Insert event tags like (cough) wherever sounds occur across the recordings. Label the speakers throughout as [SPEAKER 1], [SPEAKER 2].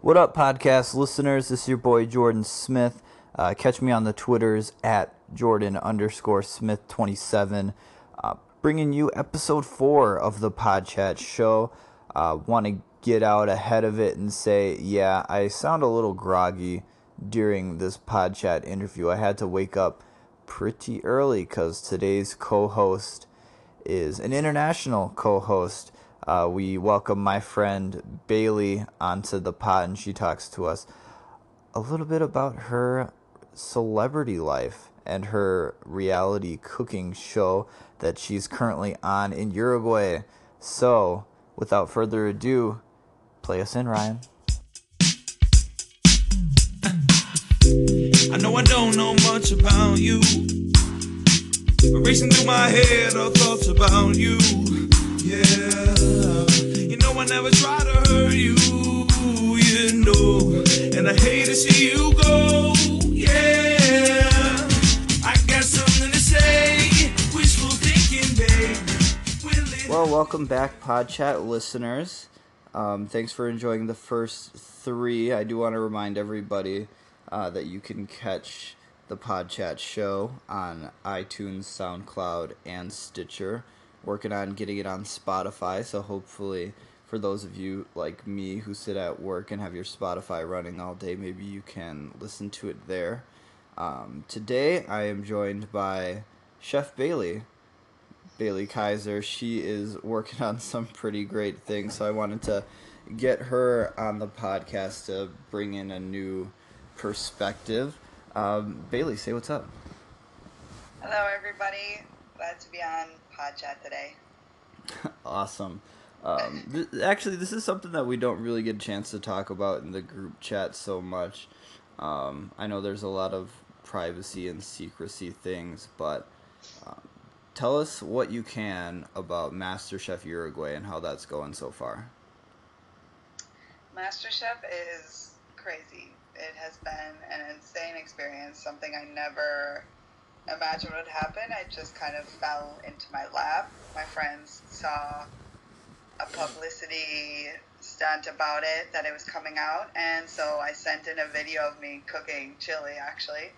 [SPEAKER 1] What up, podcast listeners? This is your boy Jordan Smith. Uh, catch me on the Twitters at Jordan underscore Smith 27. Uh, bringing you episode four of the Pod Chat show. Uh, Want to get out ahead of it and say, yeah, I sound a little groggy during this Pod Chat interview. I had to wake up pretty early because today's co host is an international co host. Uh, we welcome my friend Bailey onto the pod, and she talks to us a little bit about her celebrity life and her reality cooking show that she's currently on in Uruguay. So, without further ado, play us in, Ryan.
[SPEAKER 2] I know I don't know much about you. Racing through my head are thoughts about you. Yeah. You know I never try to hurt you. You know. And I hate to see you go. Yeah. I got something to say. Wishful thinking.
[SPEAKER 1] Well, welcome back, Pod Chat listeners. Um, thanks for enjoying the first three. I do want to remind everybody uh, that you can catch the Pod Chat show on iTunes, SoundCloud, and Stitcher. Working on getting it on Spotify, so hopefully, for those of you like me who sit at work and have your Spotify running all day, maybe you can listen to it there. Um, today, I am joined by Chef Bailey. Bailey Kaiser. She is working on some pretty great things, so I wanted to get her on the podcast to bring in a new perspective. Um, Bailey, say what's up.
[SPEAKER 3] Hello, everybody. Glad to be on Pod Chat today. (laughs)
[SPEAKER 1] awesome. Um, th- actually, this is something that we don't really get a chance to talk about in the group chat so much. Um, I know there's a lot of privacy and secrecy things, but um, tell us what you can about MasterChef Uruguay and how that's going so far.
[SPEAKER 3] MasterChef is crazy. It has been an insane experience, something I never imagined would happen. I just kind of fell into my lap. My friends saw a publicity stunt about it that it was coming out, and so I sent in a video of me cooking chili actually,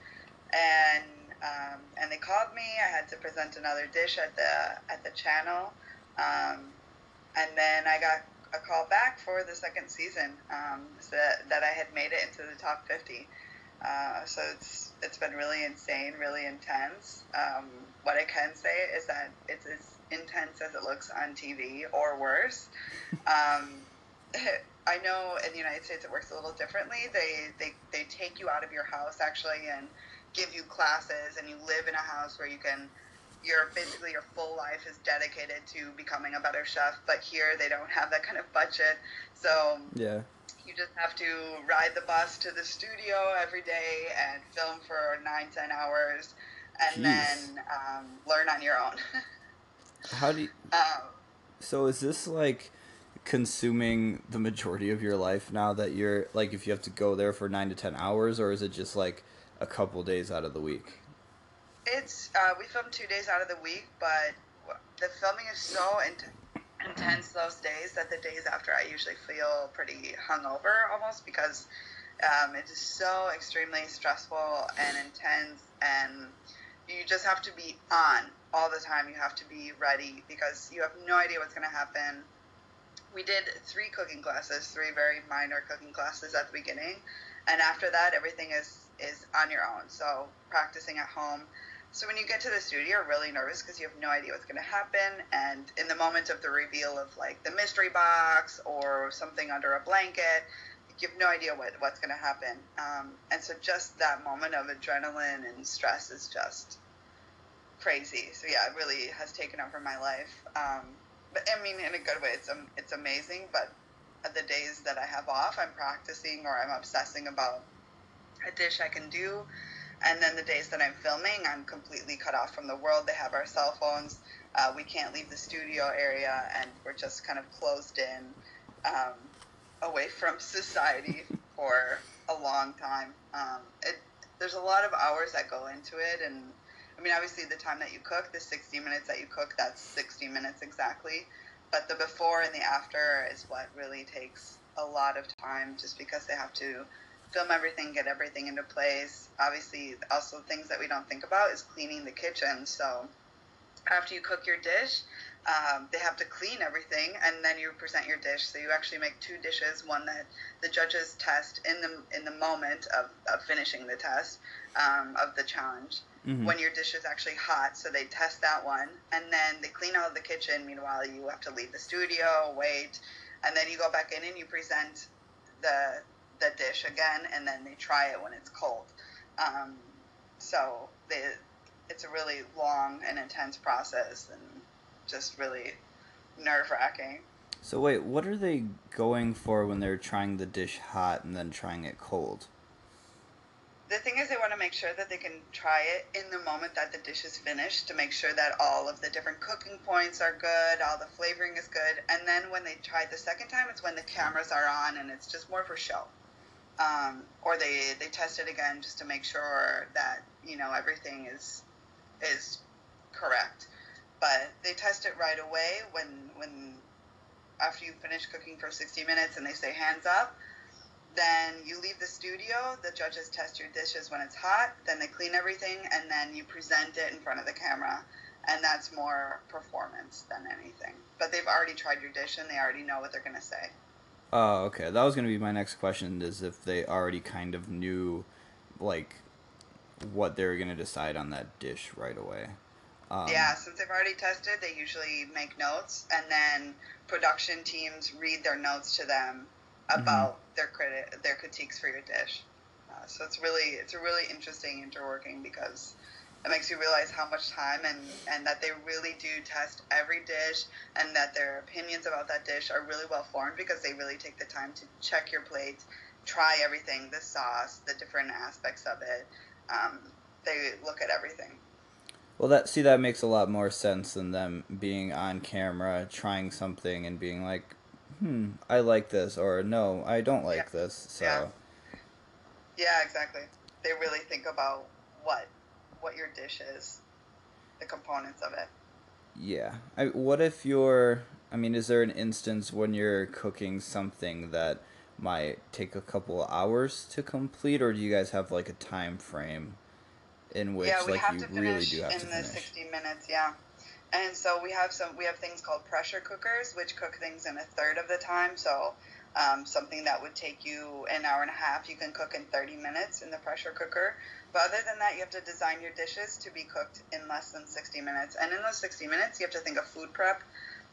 [SPEAKER 3] and um, and they called me. I had to present another dish at the at the channel, um, and then I got a call back for the second season um, so that, that I had made it into the top 50. Uh, so it's it's been really insane, really intense. Um, what I can say is that it's as intense as it looks on TV, or worse. (laughs) Um, (laughs) I know in the United States it works a little differently. They, they they take you out of your house actually and give you classes, and you live in a house where you can your basically your full life is dedicated to becoming a better chef. But here they don't have that kind of budget, so
[SPEAKER 1] Yeah.
[SPEAKER 3] You just have to ride the bus to the studio every day and film for nine ten hours, and
[SPEAKER 1] Jeez.
[SPEAKER 3] then um, learn on your own. (laughs)
[SPEAKER 1] How do you,
[SPEAKER 3] um,
[SPEAKER 1] so is this like consuming the majority of your life now that you're like if you have to go there for 9 to 10 hours or is it just like a couple days out of the week?
[SPEAKER 3] It's uh, we film two days out of the week, but the filming is so int- intense those days that the days after I usually feel pretty hungover almost because um, it is so extremely stressful and intense, and you just have to be on all the time. You have to be ready because you have no idea what's going to happen. We did three cooking classes, three very minor cooking classes at the beginning, and after that, everything is is on your own. So practicing at home. So when you get to the studio, you're really nervous because you have no idea what's going to happen. And in the moment of the reveal of like the mystery box or something under a blanket, you have no idea what, what's going to happen. Um, and so just that moment of adrenaline and stress is just crazy. So yeah, it really has taken over my life. Um, but I mean, in a good way, it's um, it's amazing. But the days that I have off, I'm practicing or I'm obsessing about a dish I can do. And then the days that I'm filming, I'm completely cut off from the world. They have our cell phones. Uh, we can't leave the studio area, and we're just kind of closed in, um, away from (laughs) society for a long time. Um, it, there's a lot of hours that go into it, and I mean, obviously, the time that you cook, the 60 minutes that you cook, that's 60 minutes exactly. But the before and the after is what really takes a lot of time just because they have to film everything, get everything into place. Obviously, also things that we don't think about is cleaning the kitchen. So after you cook your dish, um, they have to clean everything and then you present your dish. So you actually make two dishes, one that the judges test in the in the moment of, of finishing the test um, of the challenge.
[SPEAKER 1] Mhm.
[SPEAKER 3] When your dish is actually hot, so they test that one, and then they clean out the kitchen. Meanwhile, you have to leave the studio, wait, and then you go back in and you present the the dish again, and then they try it when it's cold. Um, so they, it's a really long and intense process, and just really nerve wracking.
[SPEAKER 1] So wait, what are they going for when they're trying the dish hot and then trying it cold?
[SPEAKER 3] The thing is, they want to make sure that they can try it in the moment that the dish is finished to make sure that all of the different cooking points are good, all the flavoring is good. And then when they try it the second time, it's when the cameras are on and it's just more for show. Um, or they, they test it again just to make sure that, you know, everything is is correct. But they test it right away when when after you finish cooking for 60 minutes and they say hands up, then you leave the studio. The judges test your dishes when it's hot. Then they clean everything, and then you present it in front of the camera. And that's more performance than anything. But they've already tried your dish, and they already know what they're gonna say.
[SPEAKER 1] Oh, okay. That was gonna be my next question. Is if they already kind of knew, like, what they were gonna decide on that dish right away. Um,
[SPEAKER 3] yeah, since they've already tested, they usually make notes, and then production teams read their notes to them about their credit, their critiques for your dish. Uh, so it's really, it's a really interesting interworking because it makes you realize how much time and and that they really do test every dish, and that their opinions about that dish are really well formed because they really take the time to check your plate, try everything, the sauce, the different aspects of it. Um, they look at everything.
[SPEAKER 1] Well, that see that makes a lot more sense than them being on camera trying something and being like, "Hmm, I like this," or "No, I don't like
[SPEAKER 3] Yeah.
[SPEAKER 1] this." So,
[SPEAKER 3] Yeah. Yeah, exactly. They really think about what what your dish is, the components of it.
[SPEAKER 1] yeah. I, what if you're? I mean, is there an instance when you're cooking something that might take a couple of hours to complete, or do you guys have like a time frame in which
[SPEAKER 3] yeah, we
[SPEAKER 1] like
[SPEAKER 3] have
[SPEAKER 1] you
[SPEAKER 3] to
[SPEAKER 1] really
[SPEAKER 3] finish
[SPEAKER 1] do have
[SPEAKER 3] in the 60 minutes, yeah. And so we have some we have things called pressure cookers which cook things in a third of the time. So um, something that would take you an hour and a half, you can cook in 30 minutes in the pressure cooker. But other than that, you have to design your dishes to be cooked in less than 60 minutes. And in those 60 minutes, you have to think of food prep.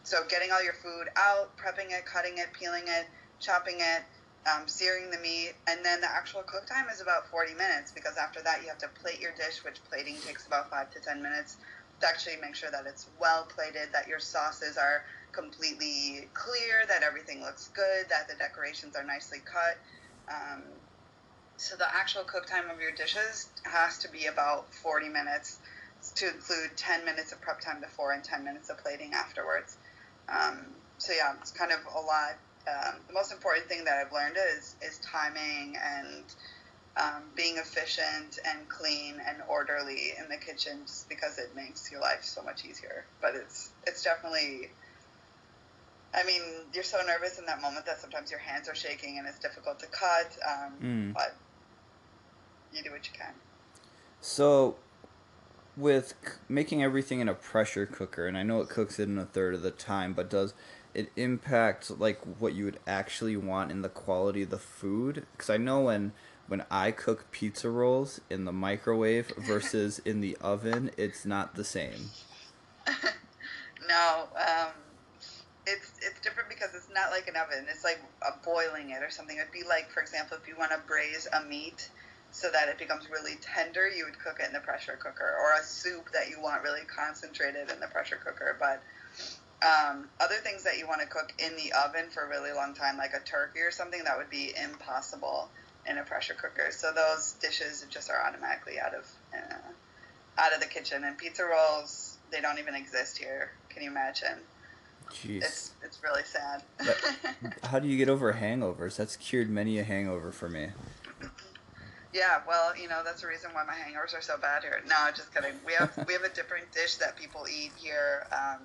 [SPEAKER 3] So getting all your food out, prepping it, cutting it, peeling it, chopping it, um, searing the meat, and then the actual cook time is about 40 minutes because after that you have to plate your dish, which plating takes about five to 10 minutes to actually make sure that it's well plated, that your sauces are completely clear, that everything looks good, that the decorations are nicely cut. Um, so the actual cook time of your dishes has to be about 40 minutes to include 10 minutes of prep time before and 10 minutes of plating afterwards. Um, so yeah, it's kind of a lot. Um, the most important thing that I've learned is is timing and um, being efficient and clean and orderly in the kitchen, just because it makes your life so much easier. But it's it's definitely. I mean, you're so nervous in that moment that sometimes your hands are shaking and it's difficult to cut. Um,
[SPEAKER 1] Mm.
[SPEAKER 3] But you do what you can.
[SPEAKER 1] So, with c- making everything in a pressure cooker, and I know it cooks it in a third of the time, but does it impact like what you would actually want in the quality of the food? Because I know when when I cook pizza rolls in the microwave (laughs) versus in the oven, it's not the same. (laughs)
[SPEAKER 3] No, um, it's it's different because it's not like an oven. It's like uh, boiling it or something. It'd be like, for example, if you want to braise a meat so that it becomes really tender, you would cook it in the pressure cooker, or a soup that you want really concentrated in the pressure cooker. But um, other things that you want to cook in the oven for a really long time, like a turkey or something, that would be impossible in a pressure cooker. So those dishes just are automatically out of uh, out of the kitchen. And pizza rolls, they don't even exist here. Can you imagine?
[SPEAKER 1] Jeez.
[SPEAKER 3] It's it's really sad. (laughs)
[SPEAKER 1] How do you get over hangovers? That's cured many a hangover for me.
[SPEAKER 3] Yeah, well, you know that's the reason why my hangovers are so bad here. No, just kidding. We have we have a different dish that people eat here, um,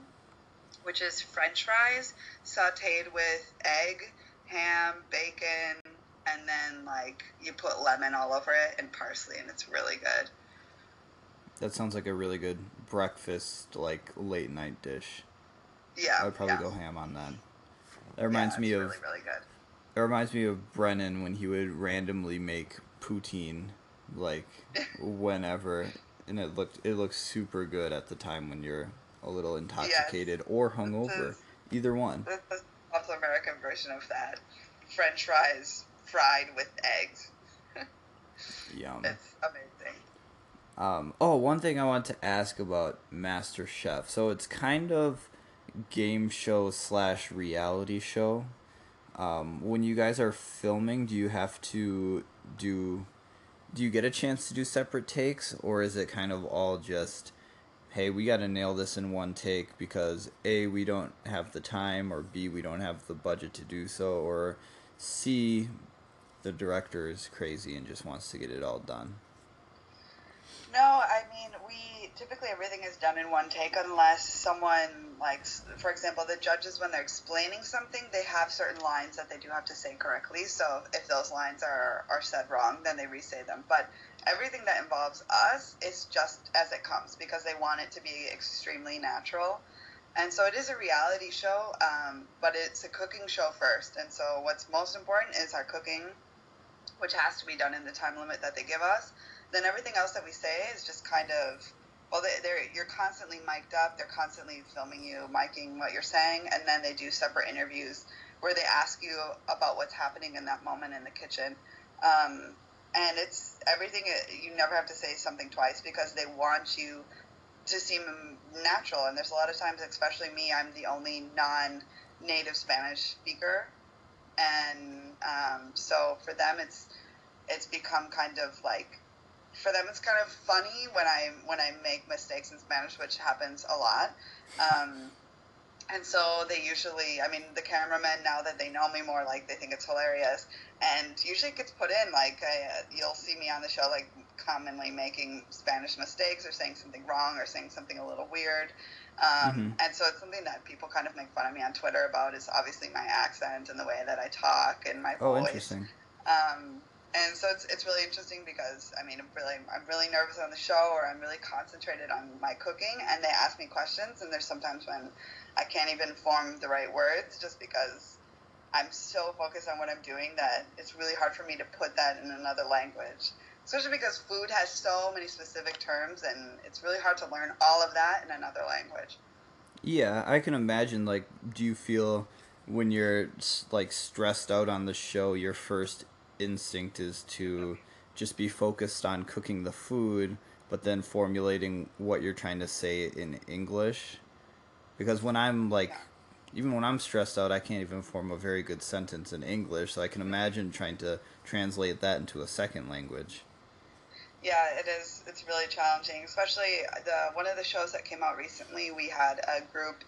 [SPEAKER 3] which is French fries sautéed with egg, ham, bacon, and then like you put lemon all over it and parsley, and it's really good.
[SPEAKER 1] That sounds like a really good breakfast, like late night dish.
[SPEAKER 3] Yeah,
[SPEAKER 1] I would probably
[SPEAKER 3] yeah.
[SPEAKER 1] go ham on that. That reminds
[SPEAKER 3] Yeah,
[SPEAKER 1] me of
[SPEAKER 3] really, really good.
[SPEAKER 1] it reminds me of Brennan when he would randomly make poutine, like whenever, and it looked it looks super good at the time when you're a little intoxicated or hungover,
[SPEAKER 3] is-
[SPEAKER 1] either one.
[SPEAKER 3] This is South American version of that. French fries fried with eggs. (laughs)
[SPEAKER 1] Yum.
[SPEAKER 3] It's amazing.
[SPEAKER 1] Um, oh, one thing I want to ask about Master Chef. So it's kind of game show slash reality show. Um, when you guys are filming, do you have to do? Do you get a chance to do separate takes, or is it kind of all just, hey, we got to nail this in one take because a we don't have the time, or b we don't have the budget to do so, or c the director is crazy and just wants to get it all done.
[SPEAKER 3] No, I typically everything is done in one take unless someone like, for example, the judges when they're explaining something, they have certain lines that they do have to say correctly. So if those lines are are said wrong, then they re-say them. But everything that involves us is just as it comes because they want it to be extremely natural. And so it is a reality show, um, but it's a cooking show first. And so what's most important is our cooking, which has to be done in the time limit that they give us then everything else that we say is just kind of well they, they're you're constantly mic'd up they're constantly filming you miking what you're saying and then they do separate interviews where they ask you about what's happening in that moment in the kitchen. Um, and it's everything you never have to say something twice because they want you to seem natural. And there's a lot of times especially me i'm the only non-native spanish speaker. And um, so for them it's it's become kind of like for them it's kind of funny when I when I make mistakes in Spanish, which happens a lot. Um, and so they usually, I mean, the cameramen now that they know me more, like they think it's hilarious, and usually it gets put in. Like I, uh, you'll see me on the show, like commonly making Spanish mistakes or saying something wrong or saying something a little weird. Um,
[SPEAKER 1] Mhm.
[SPEAKER 3] And so it's something that people kind of make fun of me on Twitter about is obviously my accent and the way that I talk and my
[SPEAKER 1] Oh,
[SPEAKER 3] voice.
[SPEAKER 1] interesting.
[SPEAKER 3] Um, and so it's, it's really interesting because I mean I'm really I'm really nervous on the show or I'm really concentrated on my cooking and they ask me questions and there's sometimes when I can't even form the right words just because I'm so focused on what I'm doing that it's really hard for me to put that in another language. Especially because food has so many specific terms and it's really hard to learn all of that in another language.
[SPEAKER 1] Yeah, I can imagine. Like, do you feel when you're like stressed out on the show, your first instinct is to just be focused on cooking the food, but then formulating what you're trying to say in English? Because when I'm like, even when I'm stressed out, I can't even form a very good sentence in English. So I can imagine trying to translate that into a second language.
[SPEAKER 3] Yeah, it is. It's really challenging, especially the one of the shows that came out recently. We had a group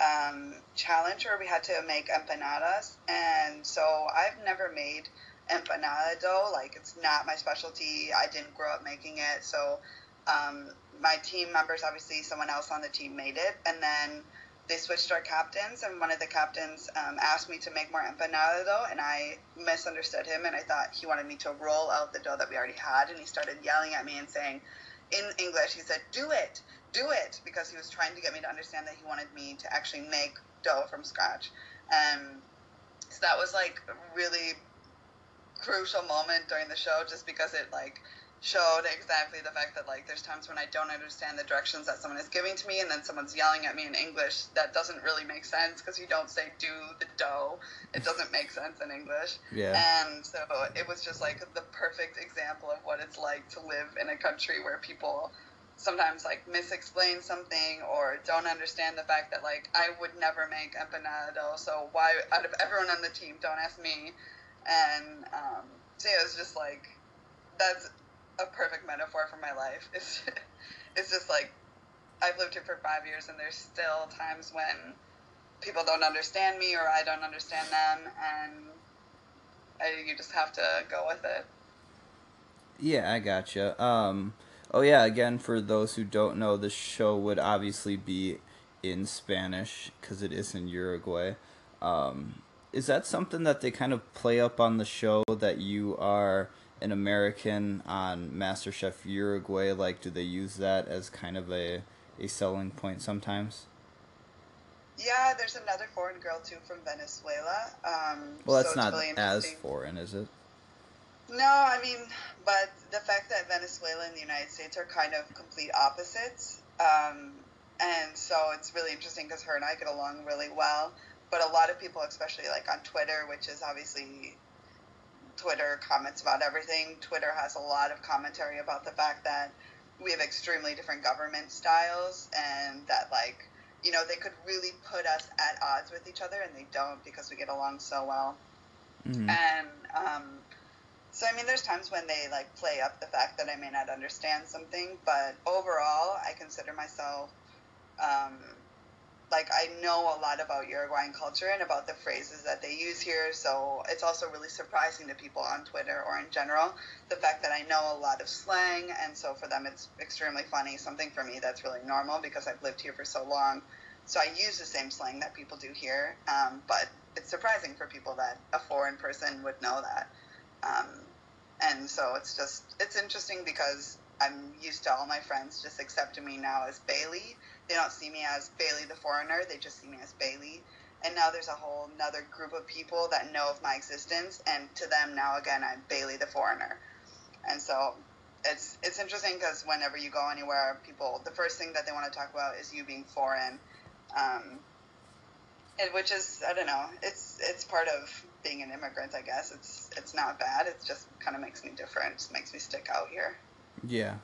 [SPEAKER 3] um, challenge where we had to make empanadas, and so I've never made empanada dough. Like it's not my specialty. I didn't grow up making it, so um, my team members, obviously, someone else on the team made it, and then they switched our captains, and one of the captains um, asked me to make more empanada dough, and I misunderstood him, and I thought he wanted me to roll out the dough that we already had, and he started yelling at me and saying, in English, he said, "Do it, do it," because he was trying to get me to understand that he wanted me to actually make dough from scratch, and so that was like really crucial moment during the show, just because it like showed exactly the fact that like there's times when I don't understand the directions that someone is giving to me and then someone's yelling at me in English. That doesn't really make sense because you don't say do the dough. It doesn't make sense in English.
[SPEAKER 1] Yeah.
[SPEAKER 3] and so it was just like the perfect example of what it's like to live in a country where people sometimes like misexplain something or don't understand the fact that like I would never make empanada dough so why out of everyone on the team don't ask me and um, so yeah, was just like that's a perfect metaphor for my life. (laughs) It's it's just like I've lived here for five years, and there's still times when people don't understand me or I don't understand them, and I, you just have to go with it.
[SPEAKER 1] Yeah, I gotcha. Um, oh yeah, again, for those who don't know, the show would obviously be in Spanish because it is in Uruguay. Um, is that something that they kind of play up on the show that you are an American on MasterChef Uruguay? Like, do they use that as kind of a a selling point sometimes?
[SPEAKER 3] Yeah, there's another foreign girl too from Venezuela. Um,
[SPEAKER 1] Well, that's
[SPEAKER 3] so
[SPEAKER 1] not
[SPEAKER 3] really
[SPEAKER 1] as foreign, is it?
[SPEAKER 3] No, I mean, but the fact that Venezuela and the United States are kind of complete opposites, um, and so it's really interesting because her and I get along really well. But a lot of people, especially like on Twitter, which is obviously Twitter comments about everything. Twitter has a lot of commentary about the fact that we have extremely different government styles, and that like you know they could really put us at odds with each other, and they don't because we get along so well.
[SPEAKER 1] hmm
[SPEAKER 3] And um, so, I mean, there's times when they like play up the fact that I may not understand something, but overall, I consider myself um, like I know a lot about Uruguayan culture and about the phrases that they use here. So it's also really surprising to people on Twitter or in general the fact that I know a lot of slang, and so for them it's extremely funny. Something for me that's really normal because I've lived here for so long. So I use the same slang that people do here, um, but it's surprising for people that a foreign person would know that. Um, and so it's just it's interesting because I'm used to all my friends just accepting me now as Bailey. They don't see me as Bailey the foreigner; they just see me as Bailey. And now there's a whole another group of people that know of my existence, and to them now again I'm Bailey the foreigner. And so it's it's interesting because whenever you go anywhere, people the first thing that they want to talk about is you being foreign, um, and which is I don't know. It's it's part of being an immigrant, I guess. It's it's not bad. It just kind of makes me different. Just makes me stick out here.
[SPEAKER 1] Yeah.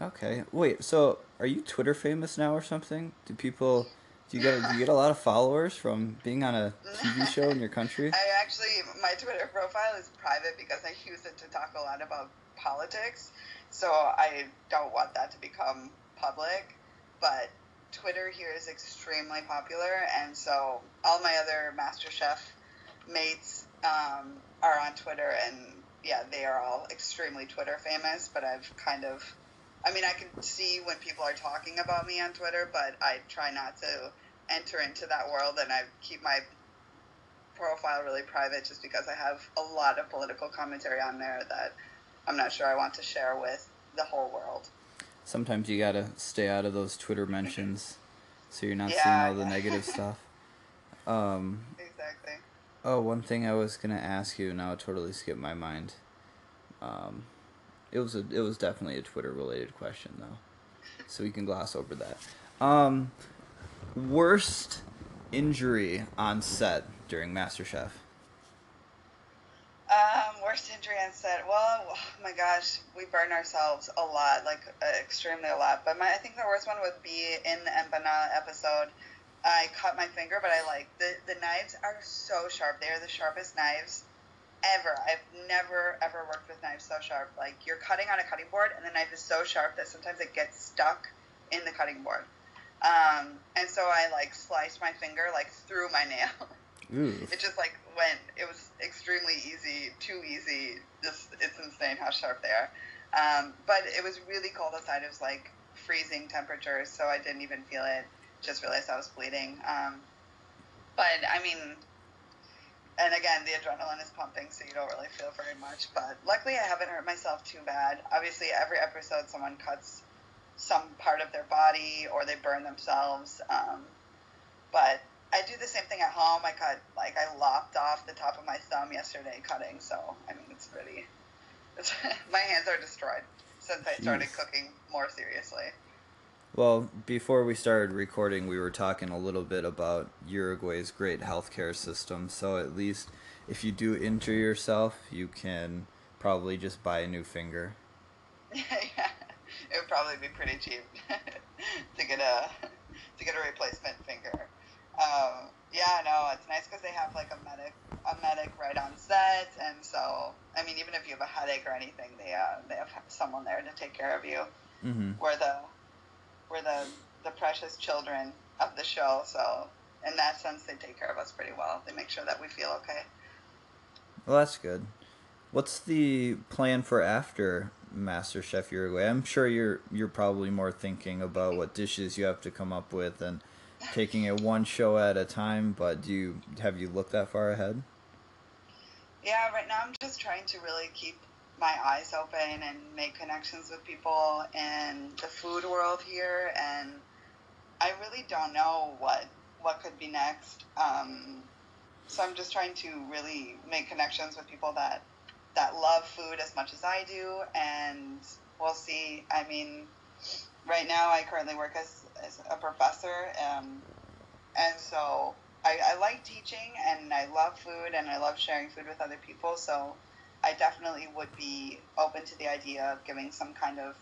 [SPEAKER 1] Okay. Wait. So, are you Twitter famous now or something? Do people? Do you get? Do you get a lot of followers from being on a TV (laughs) show in your country?
[SPEAKER 3] I actually my Twitter profile is private because I use it to talk a lot about politics. So I don't want that to become public. But Twitter here is extremely popular, and so all my other MasterChef mates um, are on Twitter, and yeah, they are all extremely Twitter famous. But I've kind of, I mean, I can see when people are talking about me on Twitter, but I try not to enter into that world, and I keep my profile really private just because I have a lot of political commentary on there that I'm not sure I want to share with the whole world.
[SPEAKER 1] Sometimes you gotta stay out of those Twitter mentions, so you're not seeing all the
[SPEAKER 3] yeah.
[SPEAKER 1] negative (laughs) stuff. Um.
[SPEAKER 3] Exactly.
[SPEAKER 1] Oh, one thing I was gonna ask you now it totally skipped my mind. Um, it was a it was definitely a Twitter related question though, so we can gloss over that. Um, worst injury on set during MasterChef.
[SPEAKER 3] Um, worst injury on set. Well, oh my gosh, we burn ourselves a lot, like uh, extremely a lot. But my, I think the worst one would be in the Empana episode. I cut my finger, but I like the the knives are so sharp. They are the sharpest knives ever. I've never ever worked with knives so sharp. Like you're cutting on a cutting board, and the knife is so sharp that sometimes it gets stuck in the cutting board. Um, and so I like sliced my finger like through my (laughs) nail.
[SPEAKER 1] Ooh.
[SPEAKER 3] it just like went it was extremely easy too easy just it's insane how sharp they are um, but it was really cold outside it was like freezing temperatures so i didn't even feel it just realized i was bleeding um, but i mean and again the adrenaline is pumping so you don't really feel very much but luckily i haven't hurt myself too bad obviously every episode someone cuts some part of their body or they burn themselves um, but I do the same thing at home. I cut like I lopped off the top of my thumb yesterday cutting, so I mean it's pretty. (laughs) It's, my hands are destroyed since I started
[SPEAKER 1] Jeez.
[SPEAKER 3] cooking more seriously.
[SPEAKER 1] Well, before we started recording, we were talking a little bit about Uruguay's great healthcare system. So at least if you do injure yourself, you can probably just buy a new finger. (laughs)
[SPEAKER 3] yeah, it would probably be pretty cheap (laughs) to get a to get a replacement finger. Um, yeah, no, it's nice because they have like a medic a medic right on set, and so I mean, even if you have a headache or anything, they uh, they have someone there to take care of you.
[SPEAKER 1] Mm-hmm.
[SPEAKER 3] we're the we're the the precious children of the show. So in that sense, they take care of us pretty well. They make sure that we feel okay.
[SPEAKER 1] Well, that's good. What's the plan for after Master Chef Uruguay? I'm sure you're you're probably more thinking about what dishes you have to come up with and taking it one show at a time. But do you have you looked that far ahead?
[SPEAKER 3] Yeah, right now I'm just trying to really keep my eyes open and make connections with people in the food world here, and I really don't know what what could be next. Um, so I'm just trying to really make connections with people that that love food as much as I do, and we'll see. I mean, right now I currently work as, as a professor, um, and so I, I like teaching and I love food and I love sharing food with other people. So I definitely would be open to the idea of giving some kind of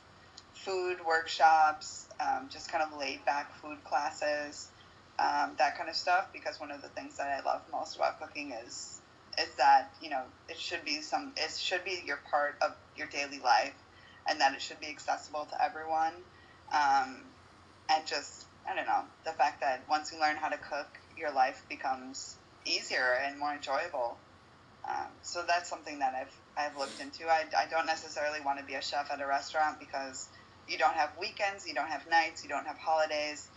[SPEAKER 3] food workshops, um, just kind of laid back food classes, um, that kind of stuff. Because one of the things that I love most about cooking is is that you know it should be some it should be your part of your daily life, and that it should be accessible to everyone. Um, and just I don't know the fact that once you learn how to cook, your life becomes easier and more enjoyable. Um, so that's something that I've I've looked into. I, I don't necessarily want to be a chef at a restaurant because you don't have weekends, you don't have nights, you don't have holidays.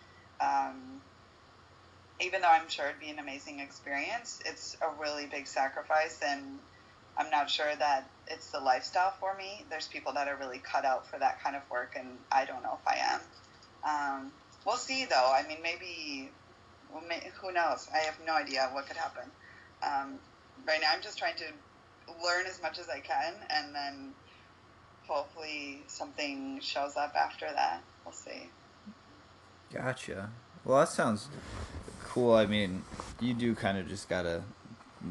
[SPEAKER 3] Um, even though I'm sure it'd be an amazing experience, it's a really big sacrifice, and I'm not sure that it's the lifestyle for me. There's people that are really cut out for that kind of work, and I don't know if I am. Um, we'll see, though. I mean, maybe, well, may, who knows? I have no idea what could happen. Um, right now, I'm just trying to learn as much as I can, and then hopefully something shows up after that. We'll see.
[SPEAKER 1] Gotcha. Well, that sounds cool. I mean, you do kind of just gotta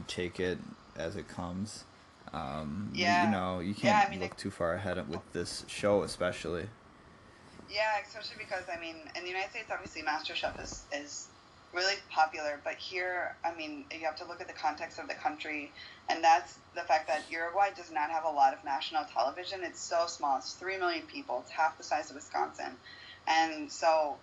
[SPEAKER 1] take it as it comes. Um,
[SPEAKER 3] Yeah.
[SPEAKER 1] You know, you can't
[SPEAKER 3] Yeah, I mean,
[SPEAKER 1] look
[SPEAKER 3] it-
[SPEAKER 1] too far ahead with this show, especially.
[SPEAKER 3] Yeah, especially because I mean, in the United States, obviously, MasterChef is is really popular, but here, I mean, you have to look at the context of the country, and that's the fact that Uruguay does not have a lot of national television. It's so small; it's three million people. It's half the size of Wisconsin, and so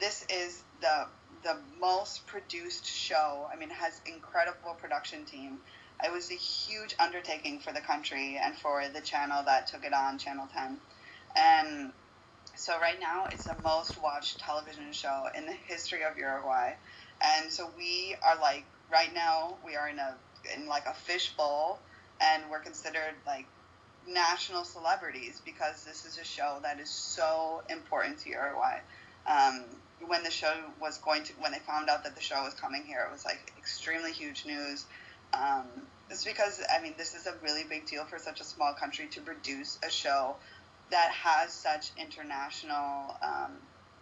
[SPEAKER 3] this is the the most produced show. I mean, it has incredible production team. It was a huge undertaking for the country and for the channel that took it on, Channel 10. And so right now, it's the most watched television show in the history of Uruguay. And so we are like right now we are in a in like a fishbowl, and we're considered like national celebrities because this is a show that is so important to Uruguay. Um, when the show was going to, when they found out that the show was coming here, it was like extremely huge news. Um, it's because I mean this is a really big deal for such a small country to produce a show that has such international um,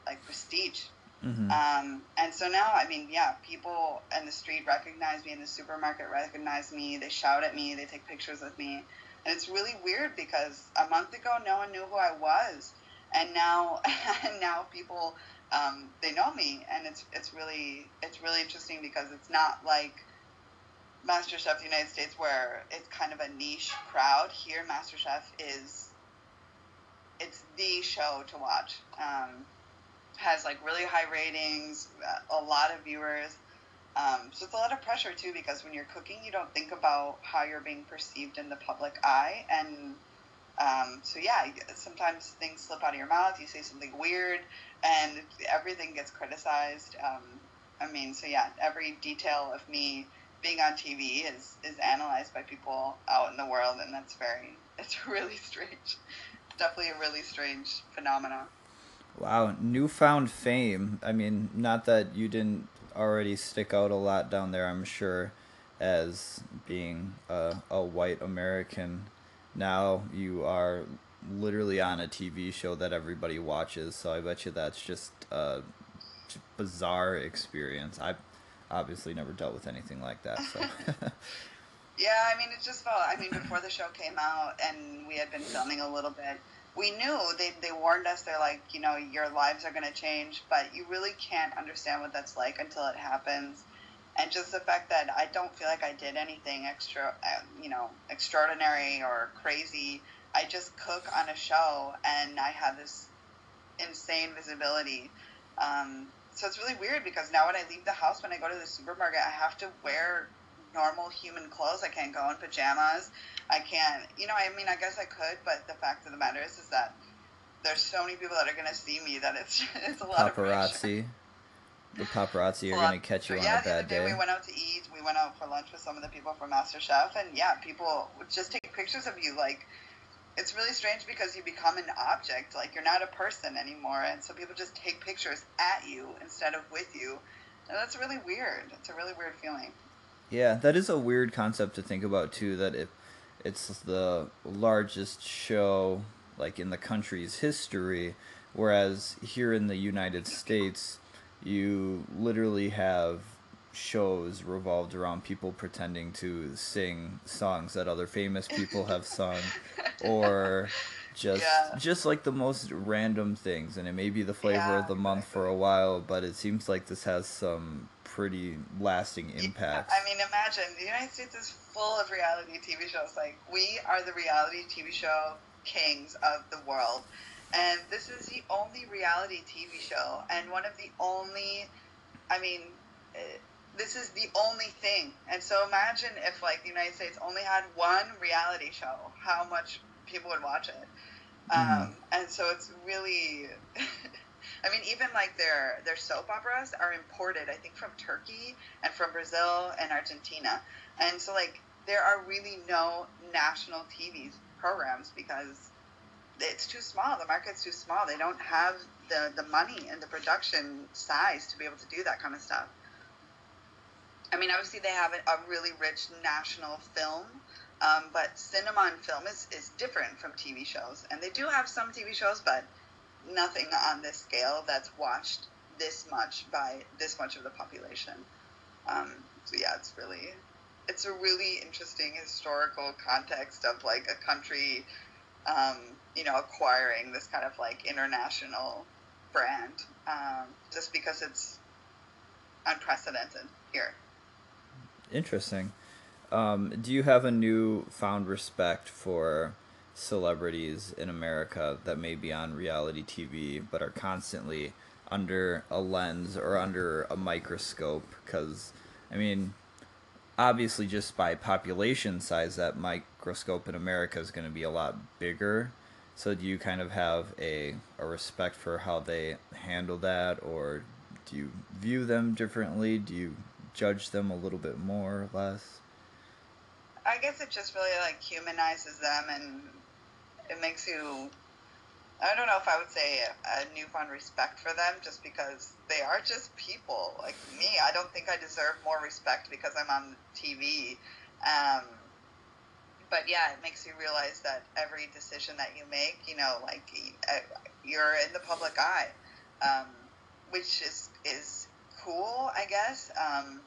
[SPEAKER 3] like prestige.
[SPEAKER 1] hmm
[SPEAKER 3] Um, and so now, I mean, yeah, people in the street recognize me, in the supermarket recognize me, they shout at me, they take pictures with me. And it's really weird because a month ago, no one knew who I was. And now, (laughs) and now people, um, they know me. And it's, it's really, it's really interesting because it's not like MasterChef United States where it's kind of a niche crowd. Here, MasterChef is, it's the show to watch. Um, has like really high ratings, uh, a lot of viewers. Um, so it's a lot of pressure too because when you're cooking, you don't think about how you're being perceived in the public eye, and um, so yeah, sometimes things slip out of your mouth. You say something weird, and everything gets criticized. Um, I mean, so yeah, every detail of me being on TV is is analyzed by people out in the world, and that's very (laughs) it's really strange. Definitely a really strange phenomenon.
[SPEAKER 1] Wow, newfound fame. I mean, not that you didn't already stick out a lot down there, I'm sure, as being a, a white American. Now you are literally on a TV show that everybody watches, so I bet you that's just a bizarre experience. I've obviously never dealt with anything like that, so. (laughs) (laughs)
[SPEAKER 3] Yeah, I mean, it just felt. I mean, before the show came out and we had been filming a little bit, we knew they they warned us. They're like, you know, your lives are gonna change, but you really can't understand what that's like until it happens. And just the fact that I don't feel like I did anything extra, uh, you know, extraordinary or crazy. I just cook on a show, and I have this insane visibility. Um, so it's really weird because now when I leave the house, when I go to the supermarket, I have to wear normal human clothes. I can't go in pajamas. I can't, you know, I mean, I guess I could, but the fact of the matter is, is that there's so many people that are going to see me that it's, (laughs) it's a lot of pressure.
[SPEAKER 1] Paparazzi. The paparazzi are
[SPEAKER 3] Well,
[SPEAKER 1] gonna catch you on
[SPEAKER 3] yeah,
[SPEAKER 1] a bad
[SPEAKER 3] day
[SPEAKER 1] day.
[SPEAKER 3] we went out to eat. We went out for lunch with some of the people from MasterChef, and yeah, people would just take pictures of you. Like, it's really strange because you become an object. Like, you're not a person anymore, and so people just take pictures at you instead of with you, and that's really weird. It's a really weird feeling.
[SPEAKER 1] Yeah, that is a weird concept to think about too. That if it's the largest show like in the country's history, whereas here in the United States, you literally have shows revolved around people pretending to sing songs that other famous people have sung, (laughs) or just
[SPEAKER 3] Yeah.
[SPEAKER 1] just like the most random things, and it may be the flavor
[SPEAKER 3] Yeah,
[SPEAKER 1] of the month for a while, but it seems like this has some pretty lasting impact.
[SPEAKER 3] I mean, imagine the United States is full of reality TV shows. Like we are the reality TV show kings of the world, and this is the only reality TV show and one of the only. I mean, eh, this is the only thing. And so imagine if like the United States only had one reality show, how much people would watch it. Um, and so it's really. (laughs) I mean, even like their their soap operas are imported, I think, from Turkey and from Brazil and Argentina, and so like there are really no national TV programs because it's too small. The market's too small. They don't have the the money and the production size to be able to do that kind of stuff. I mean, obviously they have a, really rich national film, um, but cinema and film is, is different from TV shows. And they do have some TV shows, but nothing on this scale that's watched this much by this much of the population. Um, so yeah, it's really, it's a really interesting historical context of like a country, um, you know, acquiring this kind of like international brand, um, just because it's unprecedented here.
[SPEAKER 1] Interesting. Um, do you have a new found respect for celebrities in America that may be on reality TV but are constantly under a lens or under a microscope? Because, I mean, obviously, just by population size, that microscope in America is going to be a lot bigger. So, do you kind of have a, a respect for how they handle that, or do you view them differently? Do you judge them a little bit more or less?
[SPEAKER 3] I guess it just really like humanizes them and it makes you. I don't know if I would say a, newfound respect for them just because they are just people like me. I don't think I deserve more respect because I'm on TV. Um, but yeah, it makes you realize that every decision that you make, you know, like you're in the public eye, um, which is is cool, I guess. Um,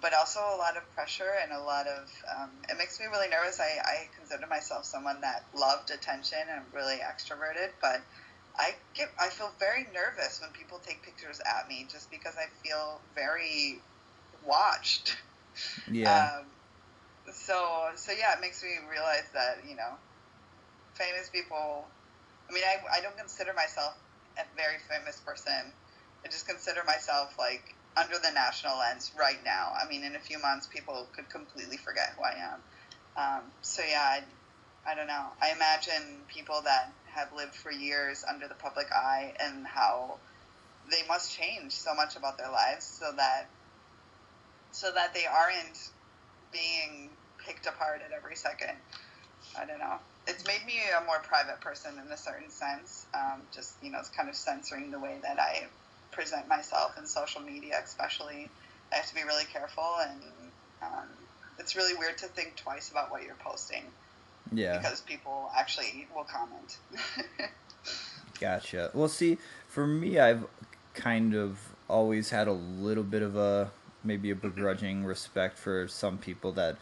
[SPEAKER 3] but also a lot of pressure and a lot of um, it makes me really nervous. I, I consider myself someone that loved attention and really extroverted, but I get I feel very nervous when people take pictures at me just because I feel very watched.
[SPEAKER 1] Yeah.
[SPEAKER 3] Um, so so yeah, it makes me realize that you know, famous people. I mean, I I don't consider myself a very famous person. I just consider myself like under the national lens right now. I mean, in a few months, people could completely forget who I am. Um, so yeah, I, I don't know. I imagine people that have lived for years under the public eye and how they must change so much about their lives so that so that they aren't being picked apart at every second. I don't know. It's made me a more private person in a certain sense. Um, just you know, it's kind of censoring the way that I present myself in social media, especially. I have to be really careful, and um, it's really weird to think twice about what you're posting
[SPEAKER 1] yeah.
[SPEAKER 3] because people actually will comment. (laughs)
[SPEAKER 1] Gotcha. Well, see, for me, I've kind of always had a little bit of a maybe a begrudging respect for some people that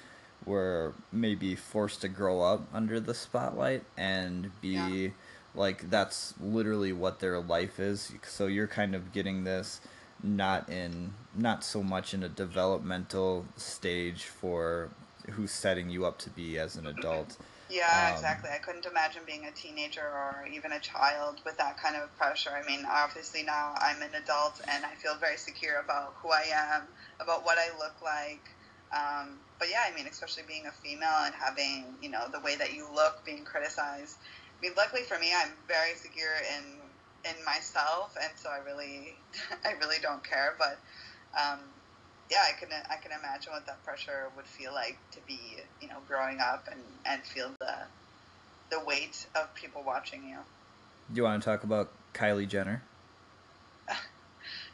[SPEAKER 1] were maybe forced to grow up under the spotlight and be
[SPEAKER 3] Yeah.
[SPEAKER 1] Like that's literally what their life is. So you're kind of getting this not in not so much in a developmental stage for who's setting you up to be as an adult.
[SPEAKER 3] Yeah,
[SPEAKER 1] Um,
[SPEAKER 3] exactly. I couldn't imagine being a teenager or even a child with that kind of pressure. I mean, obviously now I'm an adult and I feel very secure about who I am, about what I look like. Um, but yeah, I mean, especially being a female and having, you know, the way that you look being criticized. I mean, luckily for me, I'm very secure in in myself, and so I really, (laughs) I really don't care. But um, yeah, I can I can imagine what that pressure would feel like to be, you know, growing up and and feel the the weight of people watching you.
[SPEAKER 1] Do you want to talk about Kylie Jenner? (laughs)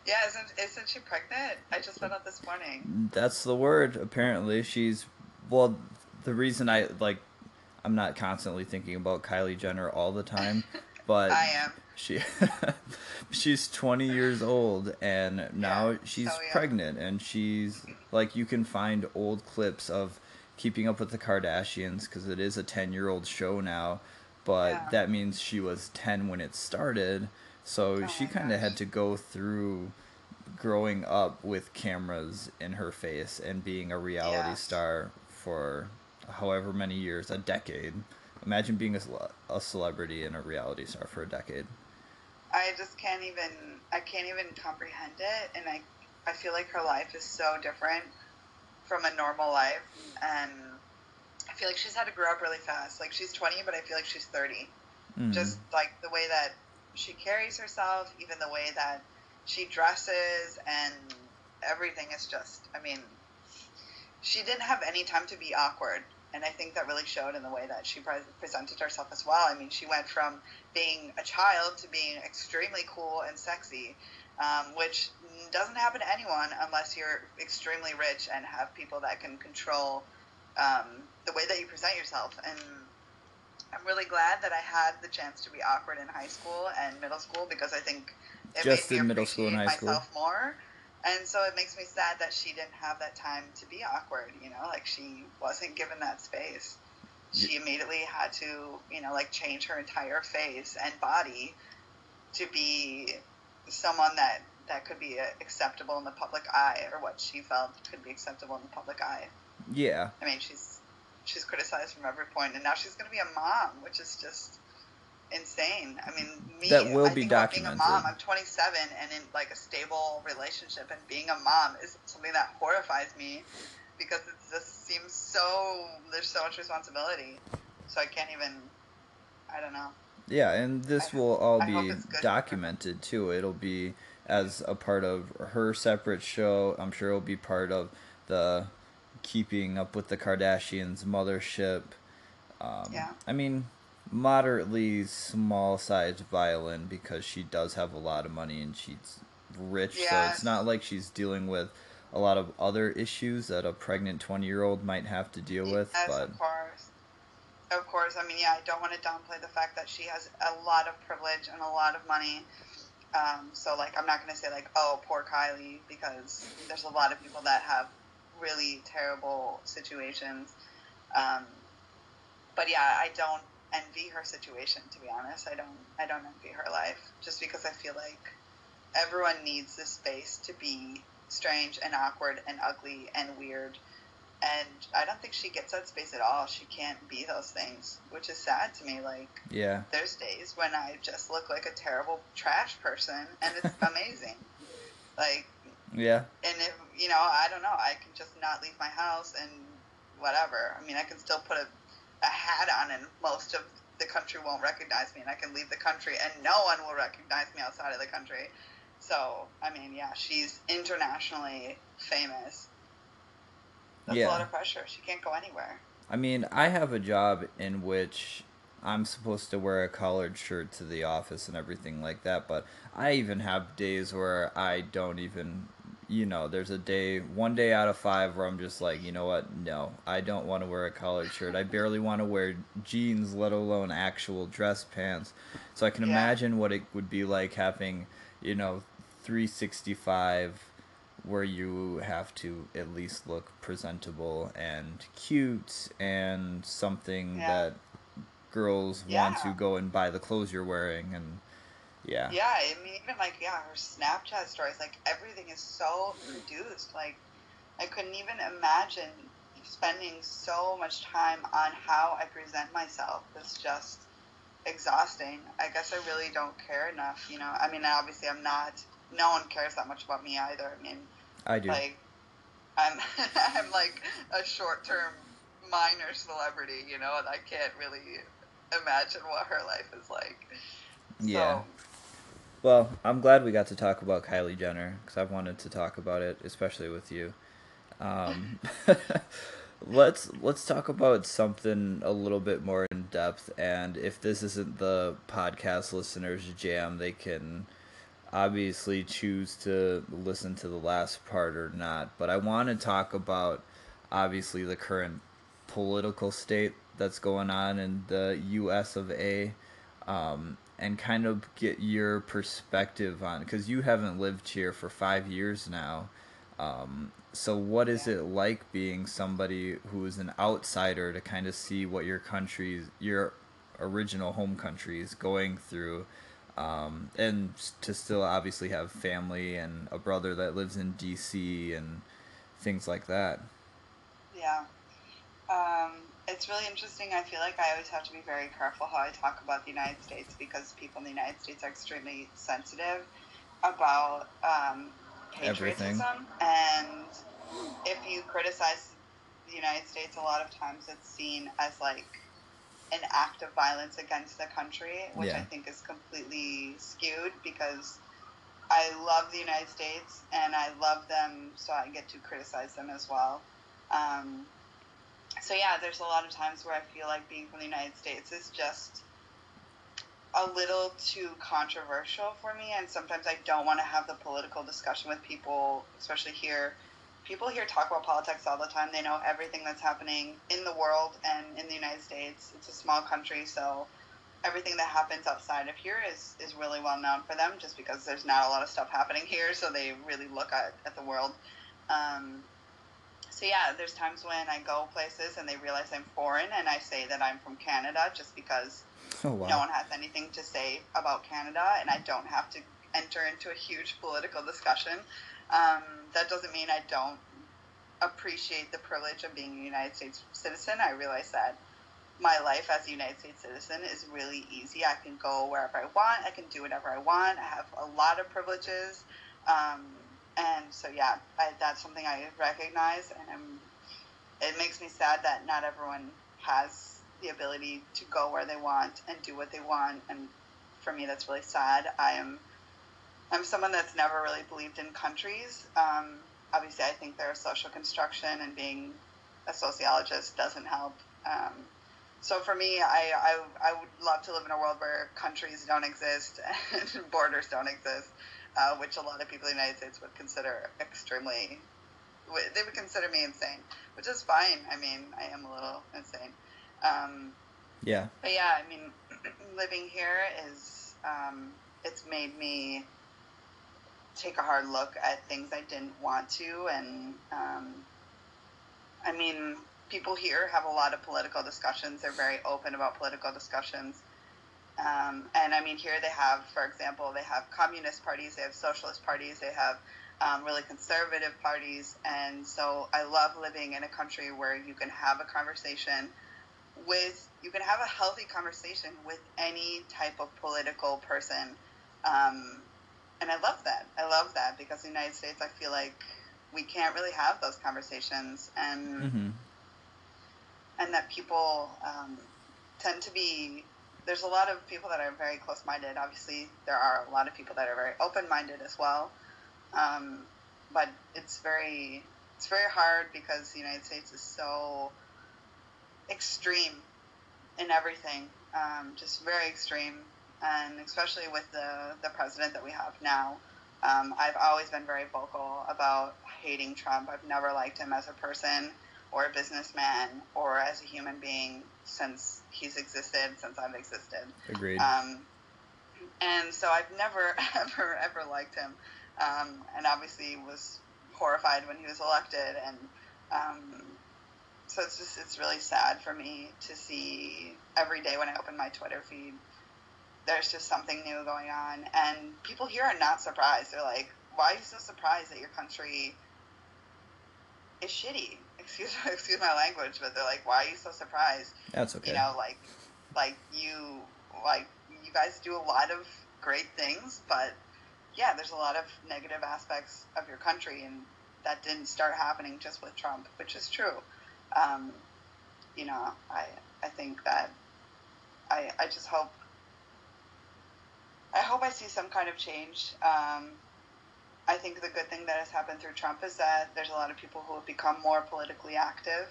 [SPEAKER 3] Yeah, isn't isn't she pregnant? I just found out this morning.
[SPEAKER 1] That's the word. Apparently, she's well. The reason I like, I'm not constantly thinking about Kylie Jenner all the time, (laughs) but
[SPEAKER 3] I am.
[SPEAKER 1] she (laughs) she's 20 years old and now oh,
[SPEAKER 3] Yeah,
[SPEAKER 1] she's
[SPEAKER 3] so young.
[SPEAKER 1] pregnant and she's like you can find old clips of keeping up with the kardashians because it is a 10 year old show now but
[SPEAKER 3] Yeah.
[SPEAKER 1] that means she was 10 when it started so
[SPEAKER 3] Oh
[SPEAKER 1] she kind of had to go through growing up with cameras in her face and being a reality
[SPEAKER 3] Yeah.
[SPEAKER 1] star for however many years a decade imagine being a, a celebrity and a reality star for a decade
[SPEAKER 3] I just can't even I can't even comprehend it and I I feel like her life is so different from a normal life and I feel like she's had to grow up really fast. Like she's 20 but I feel like she's 30.
[SPEAKER 1] Mhm.
[SPEAKER 3] Just like the way that she carries herself, even the way that she dresses and everything is just I mean she didn't have any time to be awkward and I think that really showed in the way that she pre- presented herself as well. I mean, she went from being a child to being extremely cool and sexy, um, which doesn't happen to anyone unless you're extremely rich and have people that can control um, the way that you present yourself. And I'm really glad that I had the chance to be awkward in high school and middle school because I think it
[SPEAKER 1] Just
[SPEAKER 3] made me
[SPEAKER 1] in middle school and high school?
[SPEAKER 3] myself more. And so it makes me sad that she didn't have that time to be awkward, you know, like she wasn't given that space. She immediately had to, you know, like change her entire face and body to be someone that that could be acceptable in the public eye or what she felt could be acceptable in the public eye.
[SPEAKER 1] yeah
[SPEAKER 3] I mean, she's she's criticized from every point, and now she's going to be a mom, which is just insane. I mean, me,
[SPEAKER 1] That will
[SPEAKER 3] I
[SPEAKER 1] be
[SPEAKER 3] about Being a mom. I'm 27 and in like a stable relationship, and being a mom is something that horrifies me because it just seems so there's so much responsibility. So I can't even. I don't know.
[SPEAKER 1] Yeah, and this
[SPEAKER 3] I-
[SPEAKER 1] will all
[SPEAKER 3] I
[SPEAKER 1] be
[SPEAKER 3] it's good for her.
[SPEAKER 1] documented too. It'll be as a part of her separate show. I'm sure it'll be part of the keeping up with the Kardashians mothership. Um,
[SPEAKER 3] Yeah.
[SPEAKER 1] I mean, moderately small sized violin because she does have a lot of money and she's rich. So it's not like she's dealing with a lot of other issues that a pregnant 20 year old might have to deal with.
[SPEAKER 3] Yes,
[SPEAKER 1] but
[SPEAKER 3] of course. Of course. I mean, yeah, I don't want to downplay the fact that she has a lot of privilege and a lot of money. Um, so, like, I'm not going to say, like, oh, poor Kylie, because there's a lot of people that have really terrible situations. Um, but yeah, I don't envy her situation, to be honest. I don't, I don't envy her life, just because I feel like everyone needs this space to be strange and awkward and ugly and weird and I don't think she gets that space at all. She can't be those things, which is sad to me. Like
[SPEAKER 1] yeah,
[SPEAKER 3] there's days when I just look like a terrible trash person, and it's (laughs) amazing. Like,
[SPEAKER 1] yeah,
[SPEAKER 3] and if you know, I don't know, I can just not leave my house and whatever. I mean, I can still put a, a hat on, and most of the country won't recognize me, and I can leave the country, and no one will recognize me outside of the country. So, I mean, yeah, she's internationally famous. That's
[SPEAKER 1] Yeah.
[SPEAKER 3] a lot of pressure. She can't go anywhere.
[SPEAKER 1] I mean, I have a job in which I'm supposed to wear a collared shirt to the office and everything like that, but I even have days where I don't even, you know, there's a day, one day out of five where I'm just like, you know what, no, I don't want to wear a collared shirt. I barely want to wear jeans, let alone actual dress pants. So I can
[SPEAKER 3] Yeah.
[SPEAKER 1] imagine what it would be like having, you know, 365 where you have to at least look presentable and cute and something
[SPEAKER 3] Yeah.
[SPEAKER 1] that girls want to go and buy the clothes you're wearing and yeah.
[SPEAKER 3] Yeah, I mean, even like, yeah, her Snapchat stories, like, everything is so produced. Like, I couldn't even imagine spending so much time on how I present myself. It's just exhausting. I guess I really don't care enough, you know? I mean, obviously, I'm not, no one cares that much about me either. I mean,
[SPEAKER 1] I do.
[SPEAKER 3] like, I'm, (laughs) I'm like a short term minor celebrity, you know, and I can't really imagine what her life is like.
[SPEAKER 1] Yeah.
[SPEAKER 3] So,
[SPEAKER 1] Well, I'm glad we got to talk about Kylie Jenner because I've wanted to talk about it, especially with you. Um, (laughs) let's let's talk about something a little bit more in depth. And if this isn't the podcast listeners' jam, they can obviously choose to listen to the last part or not. But I want to talk about obviously the current political state that's going on in the U.S. of A. Um, and kind of get your perspective on because you haven't lived here for five years now. Um, so, what is it like being somebody who is an outsider to kind of see what your country, your original home country, is going through? Um, and to still obviously have family and a brother that lives in DC and things like that.
[SPEAKER 3] Yeah. Um, it's really interesting. I feel like I always have to be very careful how I talk about the United States because people in the United States are extremely sensitive about um, patriotism. Everything. And if you criticize the United States, a lot of times it's seen as like an act of violence against the country, which yeah. I think is completely skewed because I love the United States and I love them, so I get to criticize them as well. Um, so yeah, there's a lot of times where I feel like being from the United States is just a little too controversial for me, and sometimes I don't want to have the political discussion with people, especially here. People here talk about politics all the time. They know everything that's happening in the world and in the United States. It's a small country, so everything that happens outside of here is, is really well known for them just because there's not a lot of stuff happening here, so they really look at, at the world. Um, so yeah, there's times when I go places and they realize I'm foreign, and I say that I'm from Canada just because oh, wow. no one has anything to say about Canada, and I don't have to enter into a huge political discussion. Um, that doesn't mean I don't appreciate the privilege of being a United States citizen. I realize that my life as a United States citizen is really easy. I can go wherever I want. I can do whatever I want. I have a lot of privileges. Um, and so yeah, I, that's something I recognize, and I'm, it makes me sad that not everyone has the ability to go where they want and do what they want, and for me that's really sad. I am I'm someone that's never really believed in countries. Um, obviously, I think they're a social construction, and being a sociologist doesn't help. Um, so for me, I, I, I would love to live in a world where countries don't exist (laughs) and borders don't exist uh, which a lot of people in the United States would consider extremely, they would consider me insane, which is fine. I mean, I am a little insane. Um,
[SPEAKER 1] yeah.
[SPEAKER 3] But yeah, I mean, (clears throat) living here is, um, it's made me take a hard look at things I didn't want to. And, um, I mean, people here have a lot of political discussions. They're very open about political discussions. Um, and I mean, here they have, for example, they have communist parties, they have socialist parties, they have um, really conservative parties. And so I love living in a country where you can have a conversation with, you can have a healthy conversation with any type of political person. Um, and I love that. I love that because in the United States, I feel like we can't really have those conversations. And, mm-hmm. and that people um, tend to be there's a lot of people that are very close-minded. Obviously, there are a lot of people that are very open-minded as well. Um, but it's very it's very hard because the United States is so extreme in everything, um, just very extreme, and especially with the the president that we have now. Um, I've always been very vocal about hating Trump. I've never liked him as a person or a businessman or as a human being since he's existed, since I've existed.
[SPEAKER 1] Agreed.
[SPEAKER 3] Um, and so I've never, (laughs) ever, ever liked him. Um, and obviously was horrified when he was elected. And um, so it's just, it's really sad for me to see every day when I open my Twitter feed, there's just something new going on. And people here are not surprised. They're like, why are you so surprised that your country is shitty? Excuse (laughs) excuse my language, but they're like, "Why are you so surprised?"
[SPEAKER 1] That's okay.
[SPEAKER 3] You know, like like you like you guys do a lot of great things, but yeah, there's a lot of negative aspects of your country, and that didn't start happening just with Trump, which is true. Um, you know, I I think that I I just hope I hope I see some kind of change. Um, I think the good thing that has happened through Trump is that there's a lot of people who have become more politically active,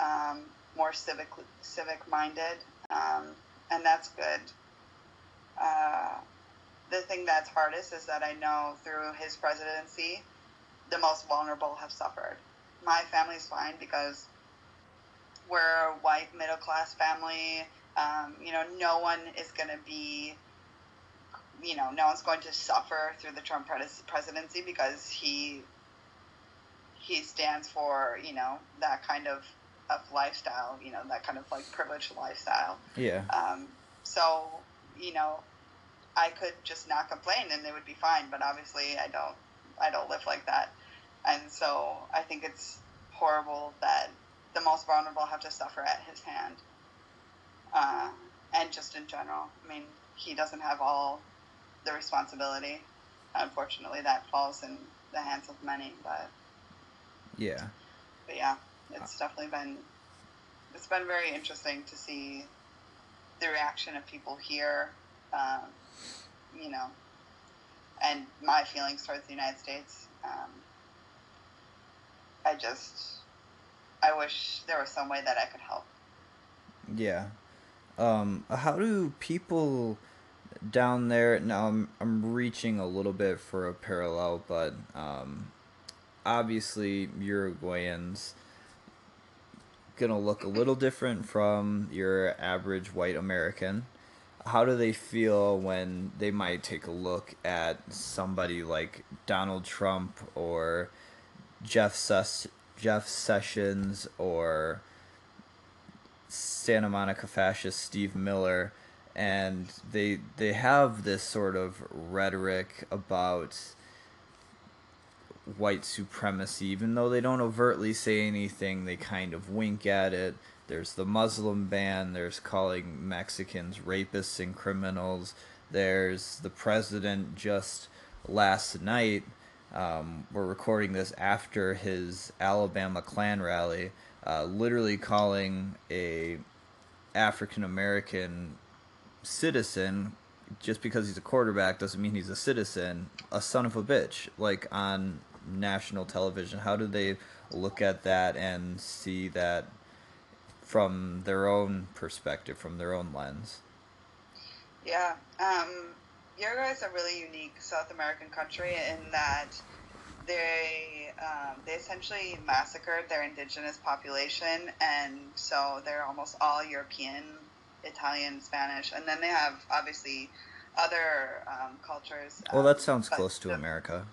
[SPEAKER 3] um, more civic civic minded, um, and that's good. Uh, the thing that's hardest is that I know through his presidency, the most vulnerable have suffered. My family's fine because we're a white middle class family. Um, you know, no one is going to be, you know, no one's going to suffer through the Trump presidency because he he stands for you know that kind of of lifestyle. You know, that kind of like privileged lifestyle.
[SPEAKER 1] Yeah.
[SPEAKER 3] Um, so you know, I could just not complain and it would be fine. But obviously, I don't. I don't live like that, and so I think it's horrible that the most vulnerable have to suffer at his hand. Uh, and just in general, I mean, he doesn't have all the responsibility. Unfortunately, that falls in the hands of many. But
[SPEAKER 1] Yeah.
[SPEAKER 3] but yeah, it's definitely been it's been very interesting to see the reaction of people here, um, you know, and my feelings towards the United States. Um, I just, I wish there was some way that I could help.
[SPEAKER 1] Yeah. Um, how do people down there now I'm I'm reaching a little bit for a parallel, but um, obviously Uruguayans gonna look a little different from your average white American. How do they feel when they might take a look at somebody like Donald Trump or Jeff Ses- Jeff Sessions or Santa Monica fascist Steve Miller, and they they have this sort of rhetoric about white supremacy, even though they don't overtly say anything. They kind of wink at it. There's the Muslim ban. There's calling Mexicans rapists and criminals. There's the president just last night. Um, we're recording this after his Alabama Klan rally uh, literally calling a African American citizen just because he's a quarterback doesn't mean he's a citizen a son of a bitch like on national television how do they look at that and see that from their own perspective from their own lens
[SPEAKER 3] Yeah. Um, Uruguay is a really unique South American country in that they um, they essentially massacred their indigenous population, and so they're almost all European, Italian, Spanish, and then they have obviously other um, cultures.
[SPEAKER 1] well that
[SPEAKER 3] um,
[SPEAKER 1] sounds close to
[SPEAKER 3] the-
[SPEAKER 1] america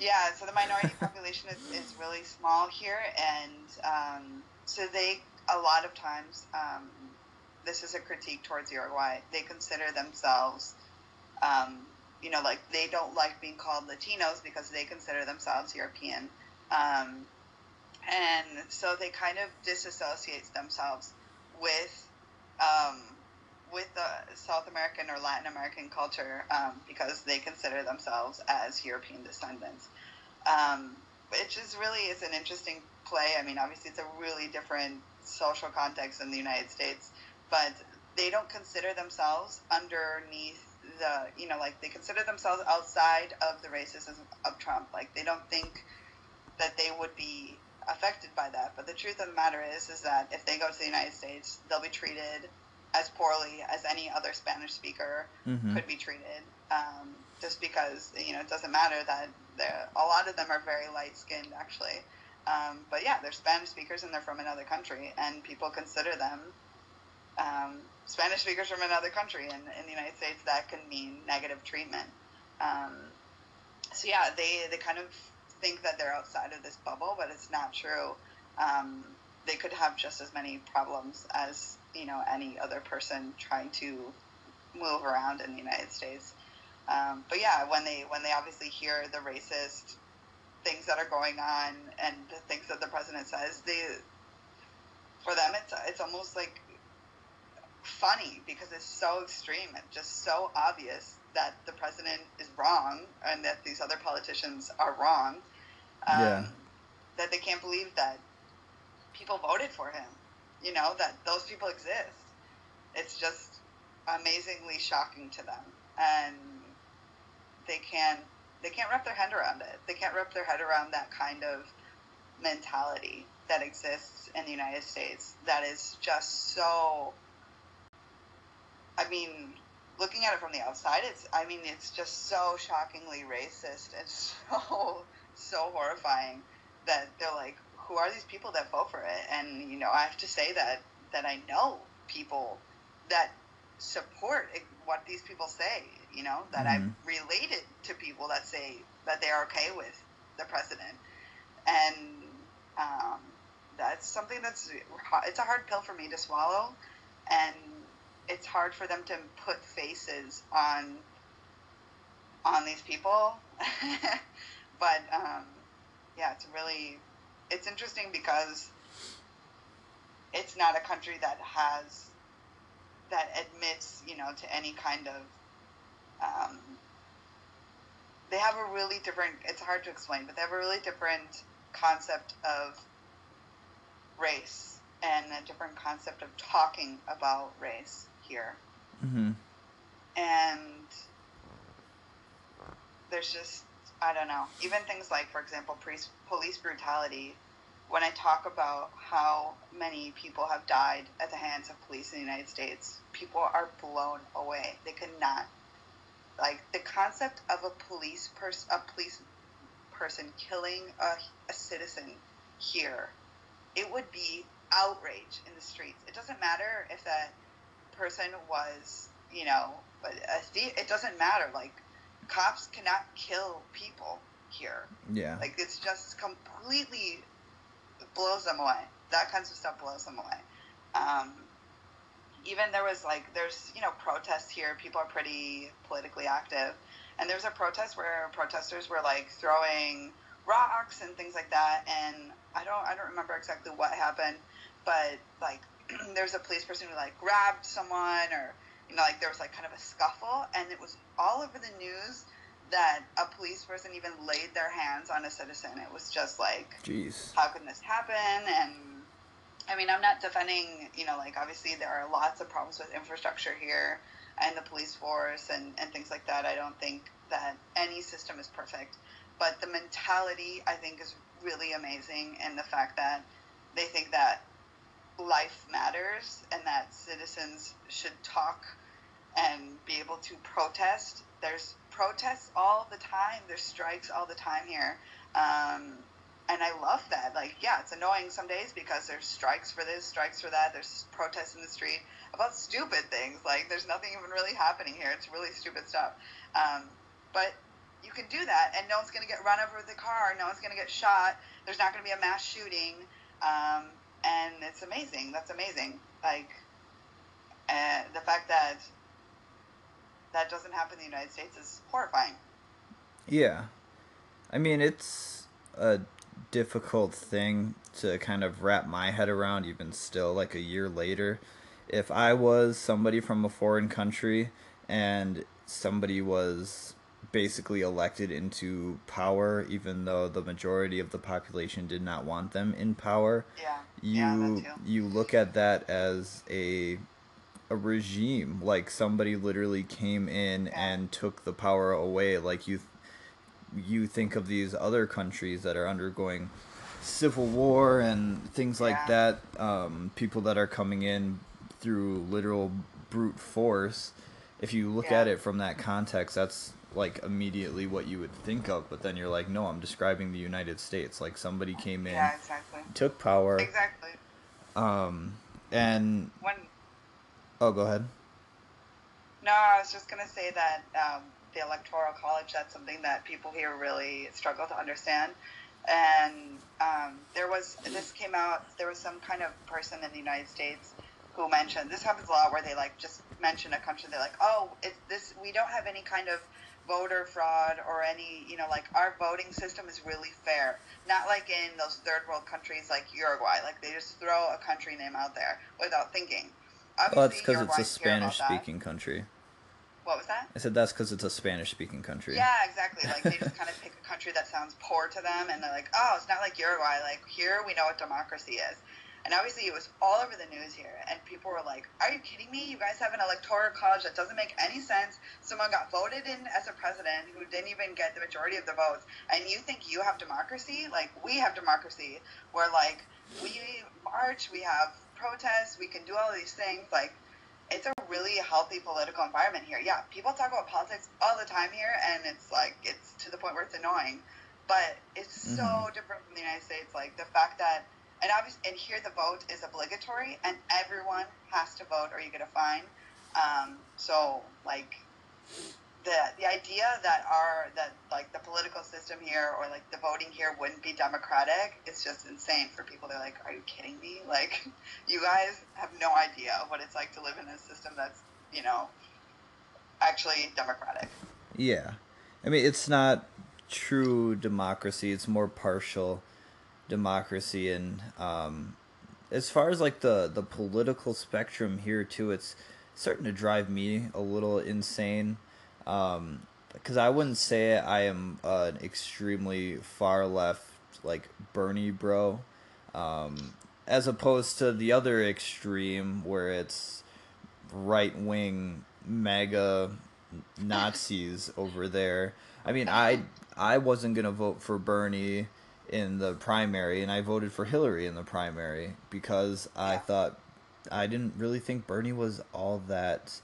[SPEAKER 3] yeah, so the minority (laughs) population is, is really small here, and um, so they, a lot of times, um, this is a critique towards Uruguay. They consider themselves, um, you know, like they don't like being called Latinos because they consider themselves European. Um, and so they kind of disassociate themselves with um, with the South American or Latin American culture um, because they consider themselves as European descendants. Um, which is really is an interesting play. I mean, obviously it's a really different social context in the United States, but they don't consider themselves underneath the you know like they consider themselves outside of the racism of Trump. Like they don't think that they would be affected by that. But the truth of the matter is is that if they go to the United States, they'll be treated as poorly as any other Spanish speaker
[SPEAKER 1] hmm
[SPEAKER 3] could be treated. Um, just because you know it doesn't matter that they're, a lot of them are very light skinned actually. Um, but yeah, they're Spanish speakers and they're from another country, and people consider them um, Spanish speakers from another country. And in the United States, that can mean negative treatment. Um, so yeah, they they kind of think that they're outside of this bubble, but it's not true. Um, they could have just as many problems as you know any other person trying to move around in the United States. Um, but yeah, when they when they obviously hear the racist things that are going on and the things that the president says, they for them it's it's almost like funny because it's so extreme and just so obvious that the president is wrong and that these other politicians are wrong. Um,
[SPEAKER 1] Yeah.
[SPEAKER 3] That they can't believe that people voted for him. You know that those people exist. It's just amazingly shocking to them. and they can't they can't wrap their head around it. They can't wrap their head around that kind of mentality that exists in the United States. That is just so. I mean, looking at it from the outside, it's I mean, it's just so shockingly racist and (laughs) so so horrifying that they're like, who are these people that vote for it? And you know, I have to say that that I know people that support what these people say. You know, that
[SPEAKER 1] Mhm.
[SPEAKER 3] I've related to people that say that they are okay with the president, and um, that's something that's it's a hard pill for me to swallow, and it's hard for them to put faces on on these people. (laughs) but um, yeah, it's really it's interesting because it's not a country that has that admits you know to any kind of um, they have a really different it's hard to explain but they have a really different concept of race and a different concept of talking about race here
[SPEAKER 1] Mm-hmm.
[SPEAKER 3] and there's just I don't know. Even things like, for example, police police brutality. When I talk about how many people have died at the hands of police in the United States, people are blown away. They cannot like the concept of a police person, a police person killing a, a citizen here. It would be outrage in the streets. It doesn't matter if that person was, you know, but a thief, it doesn't matter. Like, cops cannot kill people here.
[SPEAKER 1] Yeah.
[SPEAKER 3] Like, it's just completely blows them away. That kinds of stuff blows them away. Um, even there was like, there's, you know, protests here. People are pretty politically active. And there was a protest where protesters were like throwing rocks and things like that. And I don't, I don't remember exactly what happened, but like, (clears throat) there's a police person who like grabbed someone or you know like there was like kind of a scuffle and it was all over the news that a police person even laid their hands on a citizen. It was just like
[SPEAKER 1] Jeez.
[SPEAKER 3] how can this happen? And i mean i'm not defending you know like obviously there are lots of problems with infrastructure here and the police force and, and things like that. I don't think that any system is perfect but the mentality i think is really amazing and the fact that they think that life matters and that citizens should talk and be able to protest. There's protests all the time. There's strikes all the time here. Um, and I love that. Like, yeah, it's annoying some days because there's strikes for this, strikes for that. There's protests in the street about stupid things. Like, there's nothing even really happening here. It's really stupid stuff. Um, but you can do that, and no one's going to get run over with a car. No one's going to get shot. There's not going to be a mass shooting. Um, and it's amazing. That's amazing. Like, uh, the fact that that doesn't happen in the United States is horrifying.
[SPEAKER 1] Yeah. I mean, it's a difficult thing to kind of wrap my head around, even still, like a year later. If I was somebody from a foreign country and somebody was basically elected into power, even though the majority of the population did not want them in power,
[SPEAKER 3] Yeah.
[SPEAKER 1] you
[SPEAKER 3] yeah,
[SPEAKER 1] you look at that as a a regime like somebody literally came in
[SPEAKER 3] Yeah.
[SPEAKER 1] and took the power away like you you think of these other countries that are undergoing civil war and things like
[SPEAKER 3] Yeah.
[SPEAKER 1] that um, people that are coming in through literal brute force if you look at it from that context that's like immediately what you would think of but then you're like no i'm describing the united states like somebody came in
[SPEAKER 3] Yeah, exactly.
[SPEAKER 1] took power
[SPEAKER 3] Exactly.
[SPEAKER 1] um and
[SPEAKER 3] When
[SPEAKER 1] oh go ahead
[SPEAKER 3] No, I was just going to say that um, the Electoral College, that's something that people here really struggle to understand. And um, there was, this came out, there was some kind of person in the United States who mentioned, this happens a lot where they like just mention a country, they're like, oh, it's this, we don't have any kind of voter fraud or any, you know, like our voting system is really fair. Not like in those third world countries like Uruguay, like they just throw a country name out there without thinking.
[SPEAKER 1] well that's because it's a
[SPEAKER 3] Uruguay's care about
[SPEAKER 1] spanish speaking country
[SPEAKER 3] What was that?
[SPEAKER 1] i said that's because it's a spanish speaking country
[SPEAKER 3] Yeah, exactly. Like they just kind of pick a country that sounds poor to them, and they're like, "Oh, it's not like Uruguay. Like here, we know what democracy is." And obviously, it was all over the news here, and people were like, "Are you kidding me? You guys have an electoral college that doesn't make any sense. Someone got voted in as a president who didn't even get the majority of the votes, and you think you have democracy? Like we have democracy, where like we march, we have protests, we can do all these things. Like it's a really healthy political environment here. Yeah, people talk about politics all the time here, and it's like it's to the point where it's annoying. But it's so
[SPEAKER 1] Mhm.
[SPEAKER 3] different from the United States. Like the fact that, and obviously, and here the vote is obligatory, and everyone has to vote, or you get a fine. Um, so like the the idea that our that like the political system here or like the voting here wouldn't be democratic it's just insane for people. They're like, "Are you kidding me? (laughs) Like, you guys have no idea what it's like to live in a system that's you know actually democratic."
[SPEAKER 1] Yeah. I mean, it's not true democracy, it's more partial democracy. And um, as far as like the, the political spectrum here, too, it's starting to drive me a little insane. Um, because I wouldn't say I am an extremely far left, like Bernie bro, um, as opposed to the other extreme where it's right wing mega Nazis over there. I mean, I I wasn't gonna vote for Bernie in the primary, and I voted for Hillary in the primary because I thought I didn't really think Bernie was all that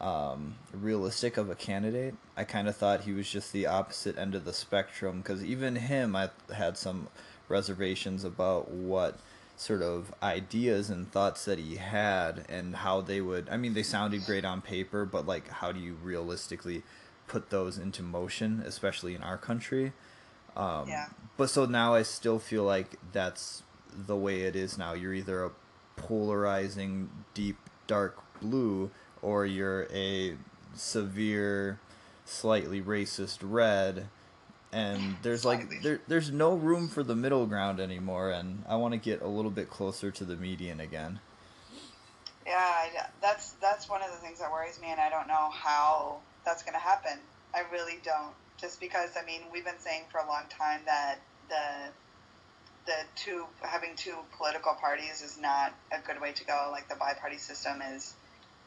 [SPEAKER 1] um, realistic of a candidate. I kind of thought he was just the opposite end of the spectrum because even him, I had some reservations about what sort of ideas and thoughts that he had and how they would. I mean, they sounded great on paper, but like, how do you realistically put those into motion, especially in our country? Um,
[SPEAKER 3] Yeah.
[SPEAKER 1] But so now I still feel like that's the way it is now. You're either a polarizing, deep, dark blue, or you're a severe, slightly racist red. And there's like there, there's no room for the middle ground anymore, and I want to get a little bit closer to the median again.
[SPEAKER 3] Yeah, that's that's one of the things that worries me, and I don't know how that's going to happen. I really don't. Just because I mean, we've been saying for a long time that the the two having two political parties is not a good way to go. Like the bi-party system is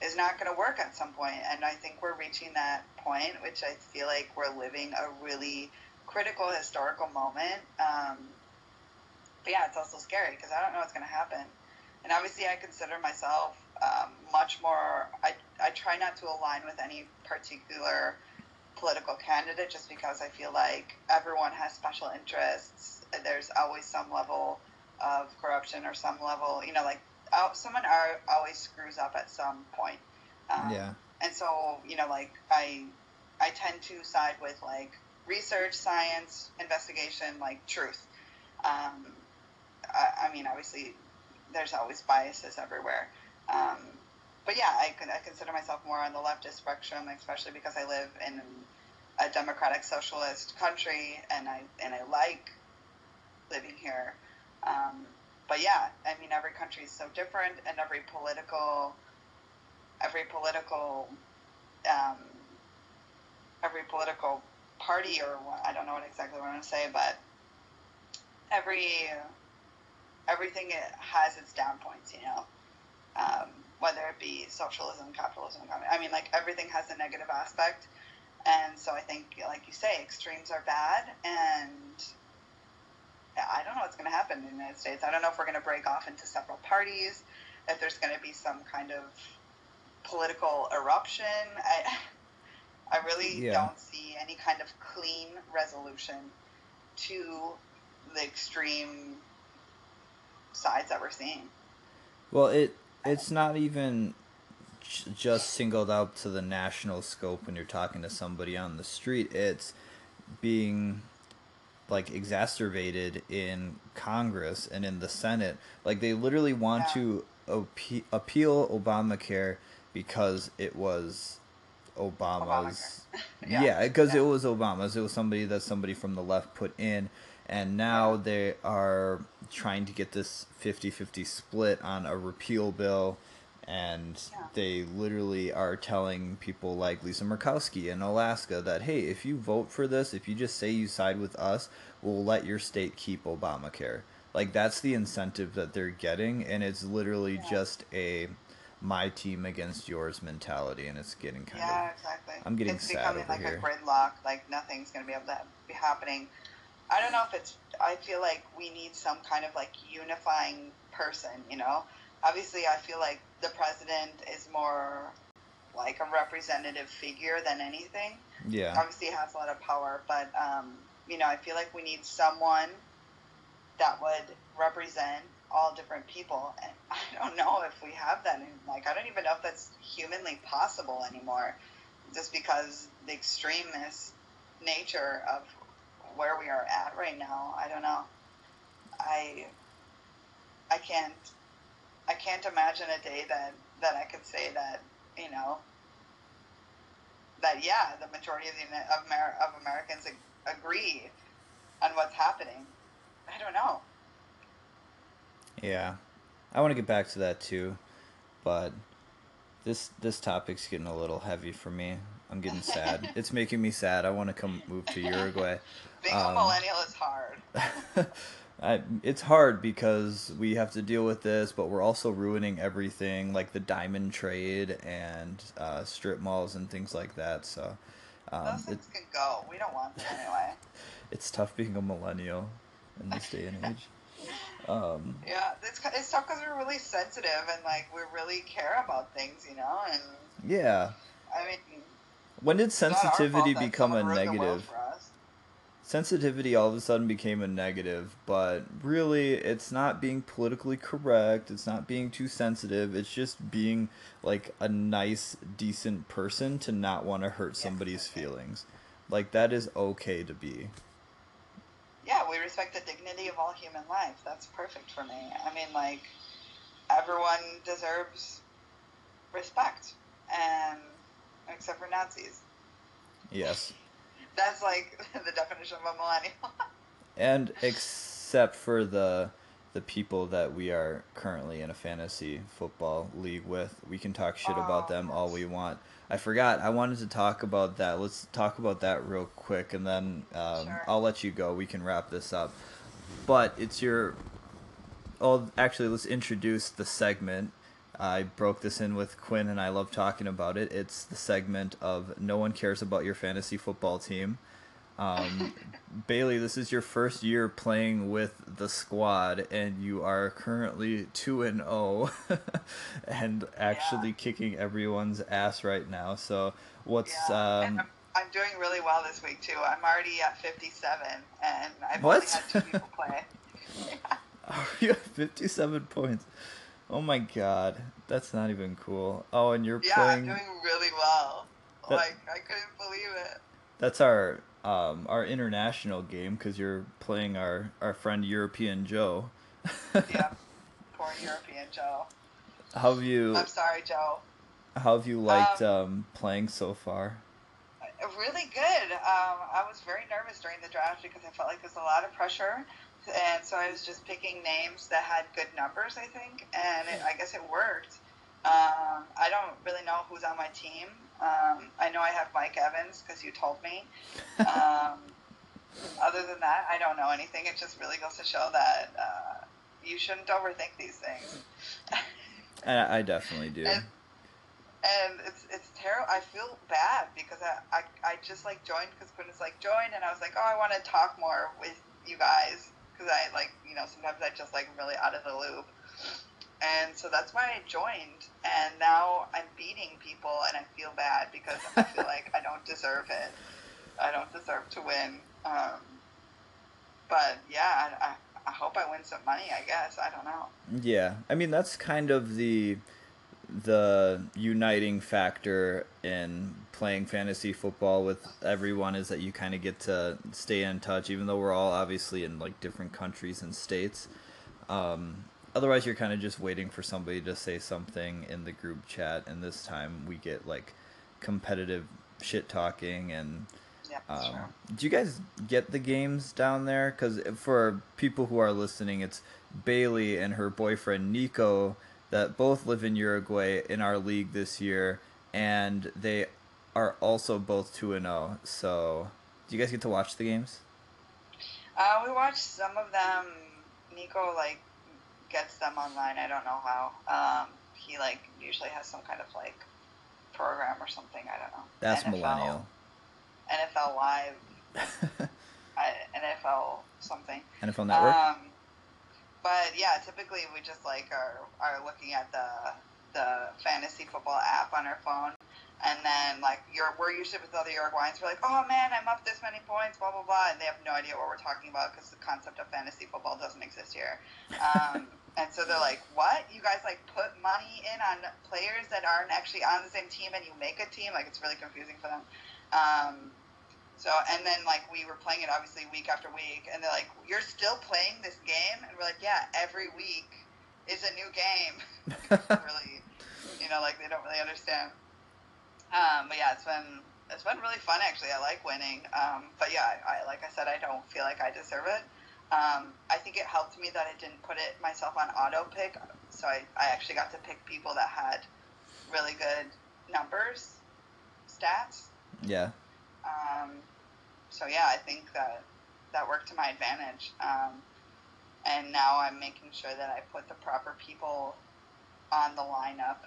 [SPEAKER 3] is not going to work at some point, and I think we're reaching that point, which I feel like we're living a really critical historical moment. Um, but yeah, it's also scary because I don't know what's going to happen and obviously I consider myself um, much more. I I try not to align with any particular political candidate just because I feel like everyone has special interests. There's always some level of corruption or some level, you know, like oh, someone are, always screws up at some point. Um,
[SPEAKER 1] Yeah.
[SPEAKER 3] And so, you know, like I I tend to side with like research, science, investigation, like truth. Um, I, I mean, obviously, there's always biases everywhere. Um, but yeah, I, I consider myself more on the leftist spectrum, especially because I live in a democratic socialist country, and I and I like living here. Um, but yeah, I mean, every country is so different, and every political, every political, um, every political party, or what, I don't know what exactly what I'm going to say, but every everything it has its down points, you know. Um, whether it be socialism, capitalism. I mean, like everything has a negative aspect, and so I think, like you say, extremes are bad, and I don't know what's going to happen in the United States. I don't know if we're going to break off into several parties, if there's going to be some kind of political eruption. I, I really
[SPEAKER 1] Yeah.
[SPEAKER 3] don't see any kind of clean resolution to the extreme sides that we're seeing.
[SPEAKER 1] Well, it it's not even just singled out to the national scope when you're talking to somebody on the street. It's being like exacerbated in Congress and in the Senate. Like they literally want
[SPEAKER 3] Yeah.
[SPEAKER 1] to appe- appeal Obamacare because it was Obama's. (laughs)
[SPEAKER 3] Yeah.
[SPEAKER 1] Yeah, because
[SPEAKER 3] Yeah.
[SPEAKER 1] it was Obama's. It was somebody that somebody from the left put in. And now they are trying to get this 50 50 split on a repeal bill. And
[SPEAKER 3] Yeah.
[SPEAKER 1] they literally are telling people like Lisa Murkowski in Alaska that, hey, if you vote for this, if you just say you side with us, we'll let your state keep Obamacare. Like that's the incentive that they're getting, and it's literally
[SPEAKER 3] Yeah.
[SPEAKER 1] just a my team against yours mentality, and it's getting kind
[SPEAKER 3] Yeah,
[SPEAKER 1] of yeah,
[SPEAKER 3] exactly.
[SPEAKER 1] I'm getting
[SPEAKER 3] it's
[SPEAKER 1] sad
[SPEAKER 3] becoming
[SPEAKER 1] over
[SPEAKER 3] like
[SPEAKER 1] here.
[SPEAKER 3] a gridlock. Like nothing's gonna be able to be happening. I don't know if it's. I feel like we need some kind of like unifying person. You know, obviously, I feel like the president is more like a representative figure than anything.
[SPEAKER 1] yeah,
[SPEAKER 3] Obviously, he has a lot of power, but um, you know, I feel like we need someone that would represent all different people, and (laughs) I don't know if we have that. And like, I don't even know if that's humanly possible anymore, just because the extremist nature of where we are at right now. I don't know. I I can't I can't imagine a day that that I could say that you know that yeah, the majority of the of, Amer- of Americans ag- agree on what's happening. I don't know.
[SPEAKER 1] yeah. I want to get back to that too, but this this topic's getting a little heavy for me. I'm getting sad. (laughs) it's making me sad. I want to come move to Uruguay.
[SPEAKER 3] Being
[SPEAKER 1] Um,
[SPEAKER 3] a millennial is hard. (laughs)
[SPEAKER 1] I, it's hard because we have to deal with this, but we're also ruining everything, like the diamond trade and uh, strip malls and things like that. So um,
[SPEAKER 3] Those
[SPEAKER 1] it,
[SPEAKER 3] can go. We don't want them anyway. (laughs)
[SPEAKER 1] it's tough being a millennial in this day and age. (laughs) Um,
[SPEAKER 3] Yeah, it's it's tough because we're really sensitive and like we really care about things, you know. And
[SPEAKER 1] yeah.
[SPEAKER 3] I mean,
[SPEAKER 1] When did
[SPEAKER 3] it's not our fault
[SPEAKER 1] sensitivity become a
[SPEAKER 3] someone the world
[SPEAKER 1] negative? Sensitivity all of a sudden became a negative, but really it's not being politically correct, it's not being too sensitive, it's just being like a nice, decent person to not want to hurt
[SPEAKER 3] Yeah,
[SPEAKER 1] somebody's
[SPEAKER 3] exactly.
[SPEAKER 1] feelings. Like that is okay to be.
[SPEAKER 3] Yeah, we respect the dignity of all human life. That's perfect for me. I mean, like everyone deserves respect, and except for Nazis.
[SPEAKER 1] Yes.
[SPEAKER 3] That's like (laughs) the definition of a millennial. (laughs)
[SPEAKER 1] And except for the the people that we are currently in a fantasy football league with, we can talk shit about
[SPEAKER 3] Oh,
[SPEAKER 1] them all we want. I forgot. I wanted to talk about that. Let's talk about that real quick, and then um,
[SPEAKER 3] Sure.
[SPEAKER 1] I'll let you go. We can wrap this up. But it's your. Oh, actually, let's introduce the segment. I broke this in with Quinn, and I love talking about it. It's the segment of "No one cares about your fantasy football team." Um, (laughs) Bailey, this is your first year playing with the squad, and you are currently two and zero, (laughs) and actually
[SPEAKER 3] Yeah.
[SPEAKER 1] kicking everyone's ass right now. So, what's
[SPEAKER 3] Yeah,
[SPEAKER 1] um?
[SPEAKER 3] I'm, I'm doing really well this week too. I'm already at 57, and I've
[SPEAKER 1] What?
[SPEAKER 3] only had two people play. (laughs)
[SPEAKER 1] you have fifty-seven points. Oh my god, that's not even cool. Oh, and you're
[SPEAKER 3] Yeah,
[SPEAKER 1] playing.
[SPEAKER 3] I'm doing really well.
[SPEAKER 1] That-
[SPEAKER 3] like I couldn't believe it.
[SPEAKER 1] That's our um our international game because you're playing our our friend European Joe. (laughs)
[SPEAKER 3] Yeah, poor European Joe.
[SPEAKER 1] How have you
[SPEAKER 3] I'm sorry, Joe.
[SPEAKER 1] how have you liked um playing so far?
[SPEAKER 3] Really good. Um, I was very nervous during the draft because I felt like there's a lot of pressure, and so I was just picking names that had good numbers. I think, and it, I guess it worked. Um, I don't really know who's on my team. Um, I know I have Mike Evans because you told me. Um, (laughs) other than that, I don't know anything. It just really goes to show that uh, you shouldn't overthink these things.
[SPEAKER 1] I, I definitely do.
[SPEAKER 3] And- and it's it's terrible. I feel bad because I, I, I just like joined because Quinn was like join, and I was like, oh, I want to talk more with you guys because I like you know sometimes I just like really out of the loop, and so that's why I joined. And now I'm beating people, and I feel bad because I feel (laughs) like I don't deserve it. I don't deserve to win. Um, but yeah, I, I, I hope I win some money. I guess I don't know.
[SPEAKER 1] Yeah, I mean that's kind of the the uniting factor in playing fantasy football with everyone is that you kind of get to stay in touch, even though we're all obviously in like different countries and states. Um, otherwise, you're kind of just waiting for somebody to say something in the group chat, and this time we get like competitive shit talking and
[SPEAKER 3] Yeah,
[SPEAKER 1] um,
[SPEAKER 3] sure.
[SPEAKER 1] Do you guys get the games down there? Because for people who are listening, it's Bailey and her boyfriend Nico that both live in Uruguay in our league this year, and they are also both two and zero. So, do you guys get to watch the games?
[SPEAKER 3] Uh, we watched some of them Nico like gets them online. I don't know how. Um, he like usually has some kind of like program or something. I don't know.
[SPEAKER 1] That's
[SPEAKER 3] NFL
[SPEAKER 1] millennial.
[SPEAKER 3] NFL Live, (laughs) I, NFL something.
[SPEAKER 1] NFL Network.
[SPEAKER 3] Um, but yeah, typically we just like are are looking at the the fantasy football app on our phone, and then like you're we're usually with other Uruguayans. We're like, oh man, I'm up this many points, blah blah blah, and they have no idea what we're talking about because the concept of fantasy football doesn't exist here. Um, (laughs) and so they're like, what? You guys like put money in on players that aren't actually on the same team, and you make a team? Like it's really confusing for them. Um, so, and then like we were playing it obviously week after week, and they're like, "You're still playing this game?" And we're like, "Yeah, every week is a new game." (laughs) really, you know, like they don't really understand. Um, but yeah, it's been it's been really fun actually. I like winning. Um, but yeah, I, like I said, I don't feel like I deserve it. Um, I think it helped me that I didn't put it myself on auto pick, so I, I actually got to pick people that had really good numbers, stats.
[SPEAKER 1] yeah.
[SPEAKER 3] Um, so yeah, I think that that worked to my advantage. Um, and now I'm making sure that I put the proper people on the lineup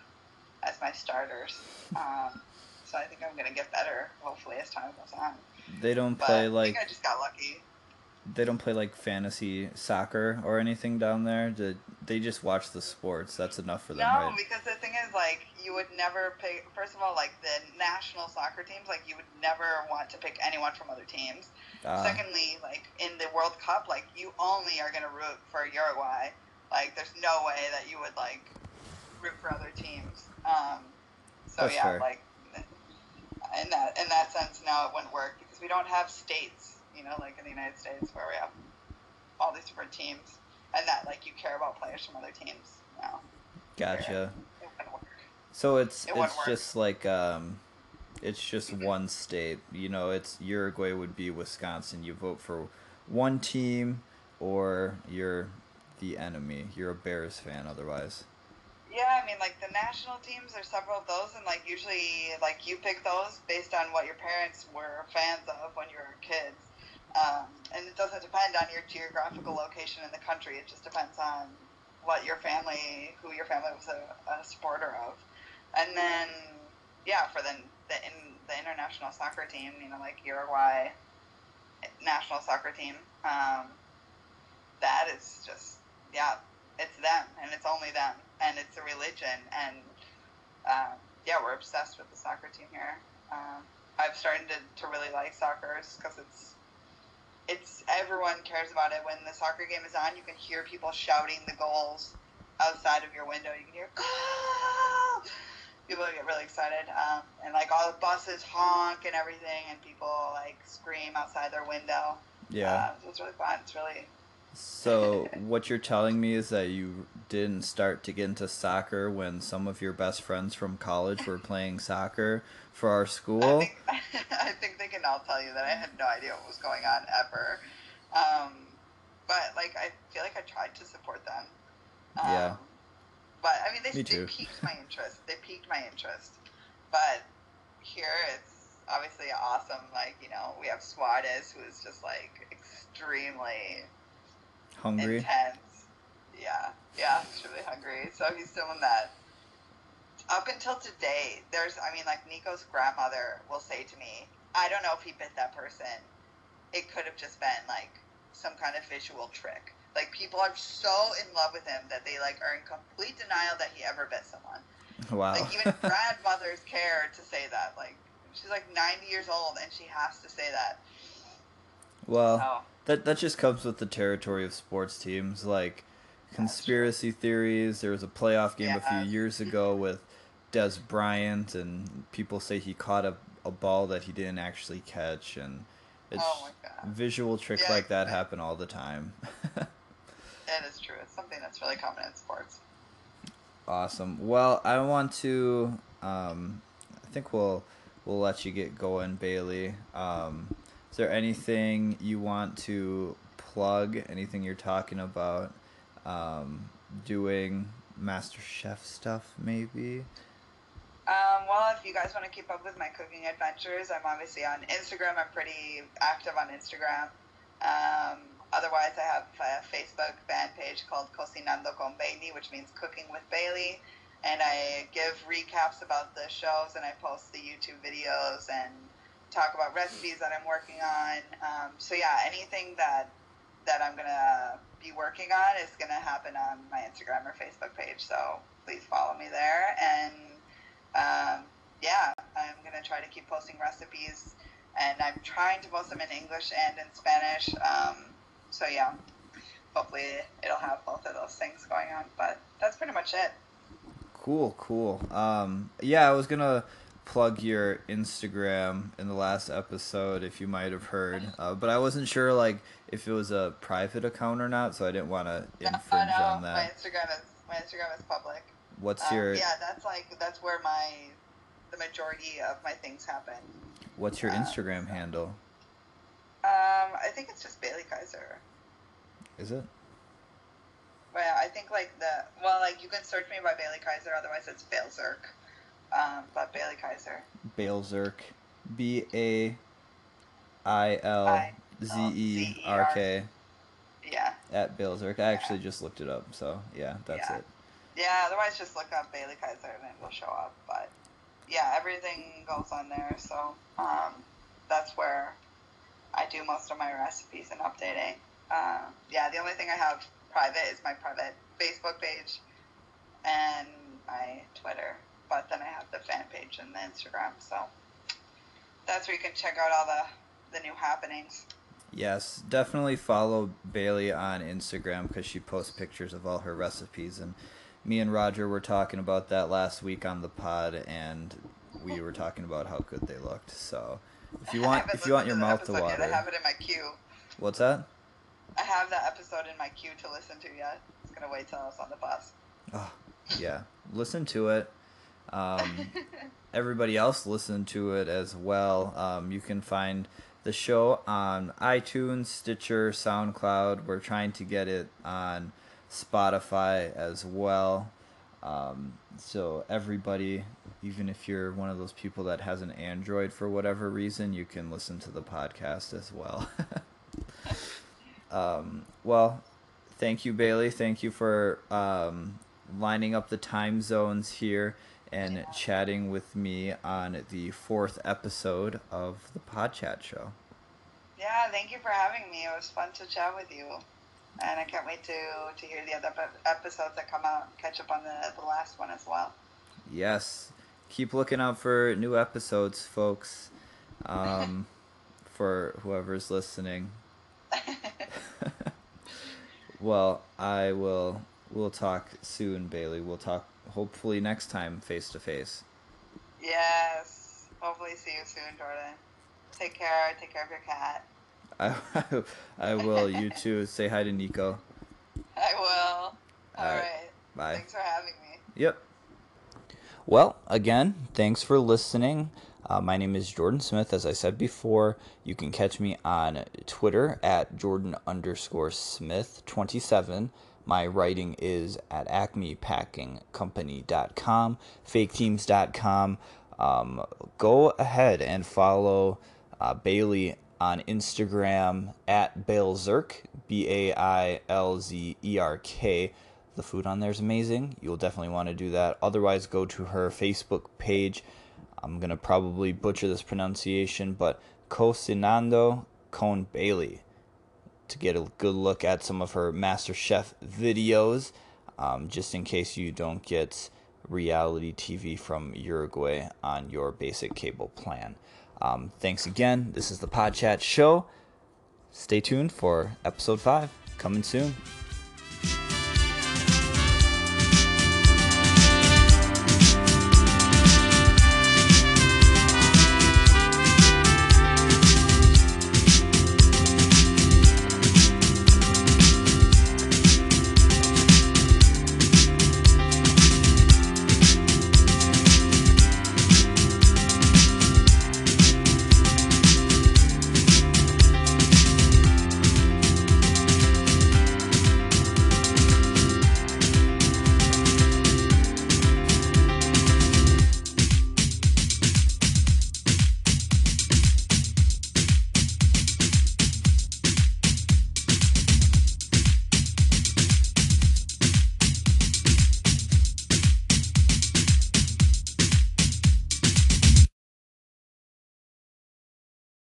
[SPEAKER 3] as my starters. Um, so I think I'm gonna get better, hopefully, as time goes on.
[SPEAKER 1] They don't
[SPEAKER 3] But
[SPEAKER 1] play
[SPEAKER 3] I
[SPEAKER 1] like
[SPEAKER 3] think I just got lucky.
[SPEAKER 1] they don't play like fantasy soccer or anything down there. They, they just watch the sports. That's enough for them,
[SPEAKER 3] No,
[SPEAKER 1] right?
[SPEAKER 3] because the thing is, like, you would never pick. First of all, like the national soccer teams, like you would never want to pick anyone from other teams.
[SPEAKER 1] Ah,
[SPEAKER 3] Secondly, like in the World Cup, like you only are gonna root for Uruguay. Like there's no way that you would like root for other teams. Um, so yeah,
[SPEAKER 1] fair.
[SPEAKER 3] like in that in that sense, now it wouldn't work because we don't have states. You know, like in the United States where we have all these different teams, and that like you care about players from other teams. No,
[SPEAKER 1] gotcha.
[SPEAKER 3] It wouldn't work.
[SPEAKER 1] So it's
[SPEAKER 3] It
[SPEAKER 1] it's just like um, it's just one state. You know, it's Uruguay would be Wisconsin. You vote for one team, or you're the enemy. You're a Bears fan otherwise.
[SPEAKER 3] Yeah, I mean, like the national teams, there's several of those, and like usually, like you pick those based on what your parents were fans of when you were kids. Um, and it doesn't depend on your geographical location in the country. It just depends on what your family, who your family was a, a supporter of. And then, yeah, for the the, in, the international soccer team, you know, like Uruguay national soccer team, um, that is just yeah, it's them, and it's only them, and it's a religion, and um, yeah, we're obsessed with the soccer team here. Um, I've started to, to really like soccer because it's it's everyone cares about it. When the soccer game is on, you can hear people shouting the goals outside of your window. You can hear. People get really excited, um, and like all the buses honk and everything, and people like scream outside their window.
[SPEAKER 1] Yeah.
[SPEAKER 3] Uh, so it's really fun. It's really
[SPEAKER 1] So (laughs) what you're telling me is that you didn't start to get into soccer when some of your best friends from college were playing soccer for our
[SPEAKER 3] I
[SPEAKER 1] school.
[SPEAKER 3] think, (laughs) I think they can all tell you that I had no idea what was going on ever. Um, but like, I feel like I tried to support them. Um,
[SPEAKER 1] Yeah.
[SPEAKER 3] But I mean, they,
[SPEAKER 1] Me
[SPEAKER 3] they piqued my (laughs) interest. They piqued my interest. But here it's obviously awesome. Like you know, we have Suarez, who is just like extremely
[SPEAKER 1] Hungry.
[SPEAKER 3] intense. Yeah, yeah, he's really hungry. So he's doing that. Up until today, there's, I mean, like Nico's grandmother will say to me, I don't know if he bit that person. It could have just been like some kind of visual trick. Like people are so in love with him that they like are in complete denial that he ever bit someone.
[SPEAKER 1] Wow.
[SPEAKER 3] Like even (laughs) grandmothers care to say that. Like she's like 90 years old and she has to say that.
[SPEAKER 1] well, that that just comes with the territory of sports teams like conspiracy theories. There was a playoff game a few years (laughs) ago with Dez Bryant and people say he caught a, a ball that he didn't actually catch and it's
[SPEAKER 3] Oh my God.
[SPEAKER 1] visual tricks
[SPEAKER 3] Yeah,
[SPEAKER 1] like that happen all the time. (laughs)
[SPEAKER 3] it is true. It's something that's really common in sports.
[SPEAKER 1] Awesome. Well, I want to. Um, I think we'll we'll let you get going, Bailey. Um, is there anything you want to plug? Anything you're talking about? Um, doing Master Chef stuff, maybe.
[SPEAKER 3] Um, well, if you guys want to keep up with my cooking adventures, I'm obviously on Instagram. I'm pretty active on Instagram. Um, otherwise, I have a Facebook fan page called Cocinando con Bailey, which means cooking with Bailey. And I give recaps about the shows and I post the YouTube videos and talk about recipes that I'm working on. Um, so yeah, anything that that I'm gonna be working on is gonna happen on my Instagram or Facebook page. So please follow me there. And um, yeah, I'm gonna try to keep posting recipes, and I'm trying to post them in English and in Spanish. Um, so yeah, hopefully it'll have both of those things going on. But that's pretty much it.
[SPEAKER 1] Cool, cool. Um, yeah, I was gonna plug your Instagram in the last episode if you might have heard, uh, but I wasn't sure like if it was a private account or not, so I didn't want to infringe
[SPEAKER 3] no, no,
[SPEAKER 1] on that. My.
[SPEAKER 3] Instagram is my Instagram is public.
[SPEAKER 1] What's
[SPEAKER 3] Um,
[SPEAKER 1] your
[SPEAKER 3] yeah, that's like that's where my the majority of my things happen.
[SPEAKER 1] What's your
[SPEAKER 3] uh,
[SPEAKER 1] Instagram handle?
[SPEAKER 3] Um, I think it's just Bailey Kaiser.
[SPEAKER 1] Is it?
[SPEAKER 3] Well, I think like the well, like you can search me by Bailey Kaiser. Otherwise, it's Bail Zerk. Um, but Bailey Kaiser.
[SPEAKER 1] Bailzerk. B A I L Z E R K
[SPEAKER 3] Yeah,
[SPEAKER 1] at Bailzerk. I actually just looked it up, so yeah, that's
[SPEAKER 3] Yeah.
[SPEAKER 1] it.
[SPEAKER 3] yeah. Otherwise, just look up Bailey Kaiser and it will show up. But yeah, everything goes on there. So um, that's where I do most of my recipes and updating. Uh, yeah, the only thing I have private is my private Facebook page and my Twitter. But then I have the fan page and the Instagram. So that's where you can check out all the the new happenings.
[SPEAKER 1] Yes, definitely follow Bailey on Instagram because she posts pictures of all her recipes. And me and Roger were talking about that last week on the pod, and we were talking about how good they looked. So if you want, if you want your mouth to
[SPEAKER 3] episode yet. I have
[SPEAKER 1] water,
[SPEAKER 3] it in my queue.
[SPEAKER 1] what's that?
[SPEAKER 3] I have that episode in my queue to listen to yet. It's gonna wait till I was on the bus.
[SPEAKER 1] Oh, yeah, listen to it. Um, (laughs) everybody else listen to it as well. Um, you can find the show on iTunes, Stitcher, SoundCloud. We're trying to get it on Spotify as well. Um, so everybody, even if you're one of those people that has an Android for whatever reason, you can listen to the podcast as well. (laughs) um, well, thank you, Bailey. Thank you for um, lining up the time zones here and chatting with me on the fourth episode of the Pod Chat Show.
[SPEAKER 3] Yeah, thank you for having me. It was fun to chat with you, and I can't wait to to hear the other episodes that come out. and Catch up on the the last one as well.
[SPEAKER 1] Yes, keep looking out for new episodes, folks. Um, (laughs) for whoever's listening. (laughs) (laughs) well, I will. We'll talk soon, Bailey. We'll talk hopefully next time face to face.
[SPEAKER 3] yes. Hopefully, see you soon, Jordan. Take care. Take care of your cat.
[SPEAKER 1] I (laughs) I will. You too. Say hi to Nico.
[SPEAKER 3] I will. All
[SPEAKER 1] All right.
[SPEAKER 3] right.
[SPEAKER 1] Bye.
[SPEAKER 3] Thanks for having me.
[SPEAKER 1] Yep. Well, again, thanks for listening. Uh, my name is Jordan Smith. As I said before, you can catch me on Twitter at Jordan underscore Smith 27. My writing is at acmepackingcompany.com, faketeams.com. Um, go ahead and follow uh, Bailey on Instagram at Bailzerk, B A I L Z E R K. The food on there is amazing. You'll definitely want to do that. Otherwise, go to her Facebook page. I'm going to probably butcher this pronunciation, but Cocinando con Bailey to get a good look at some of her Master Chef videos, um, just in case you don't get reality TV from Uruguay on your basic cable plan. Um, thanks again. This is the Pod Chat Show. Stay tuned for episode five coming soon.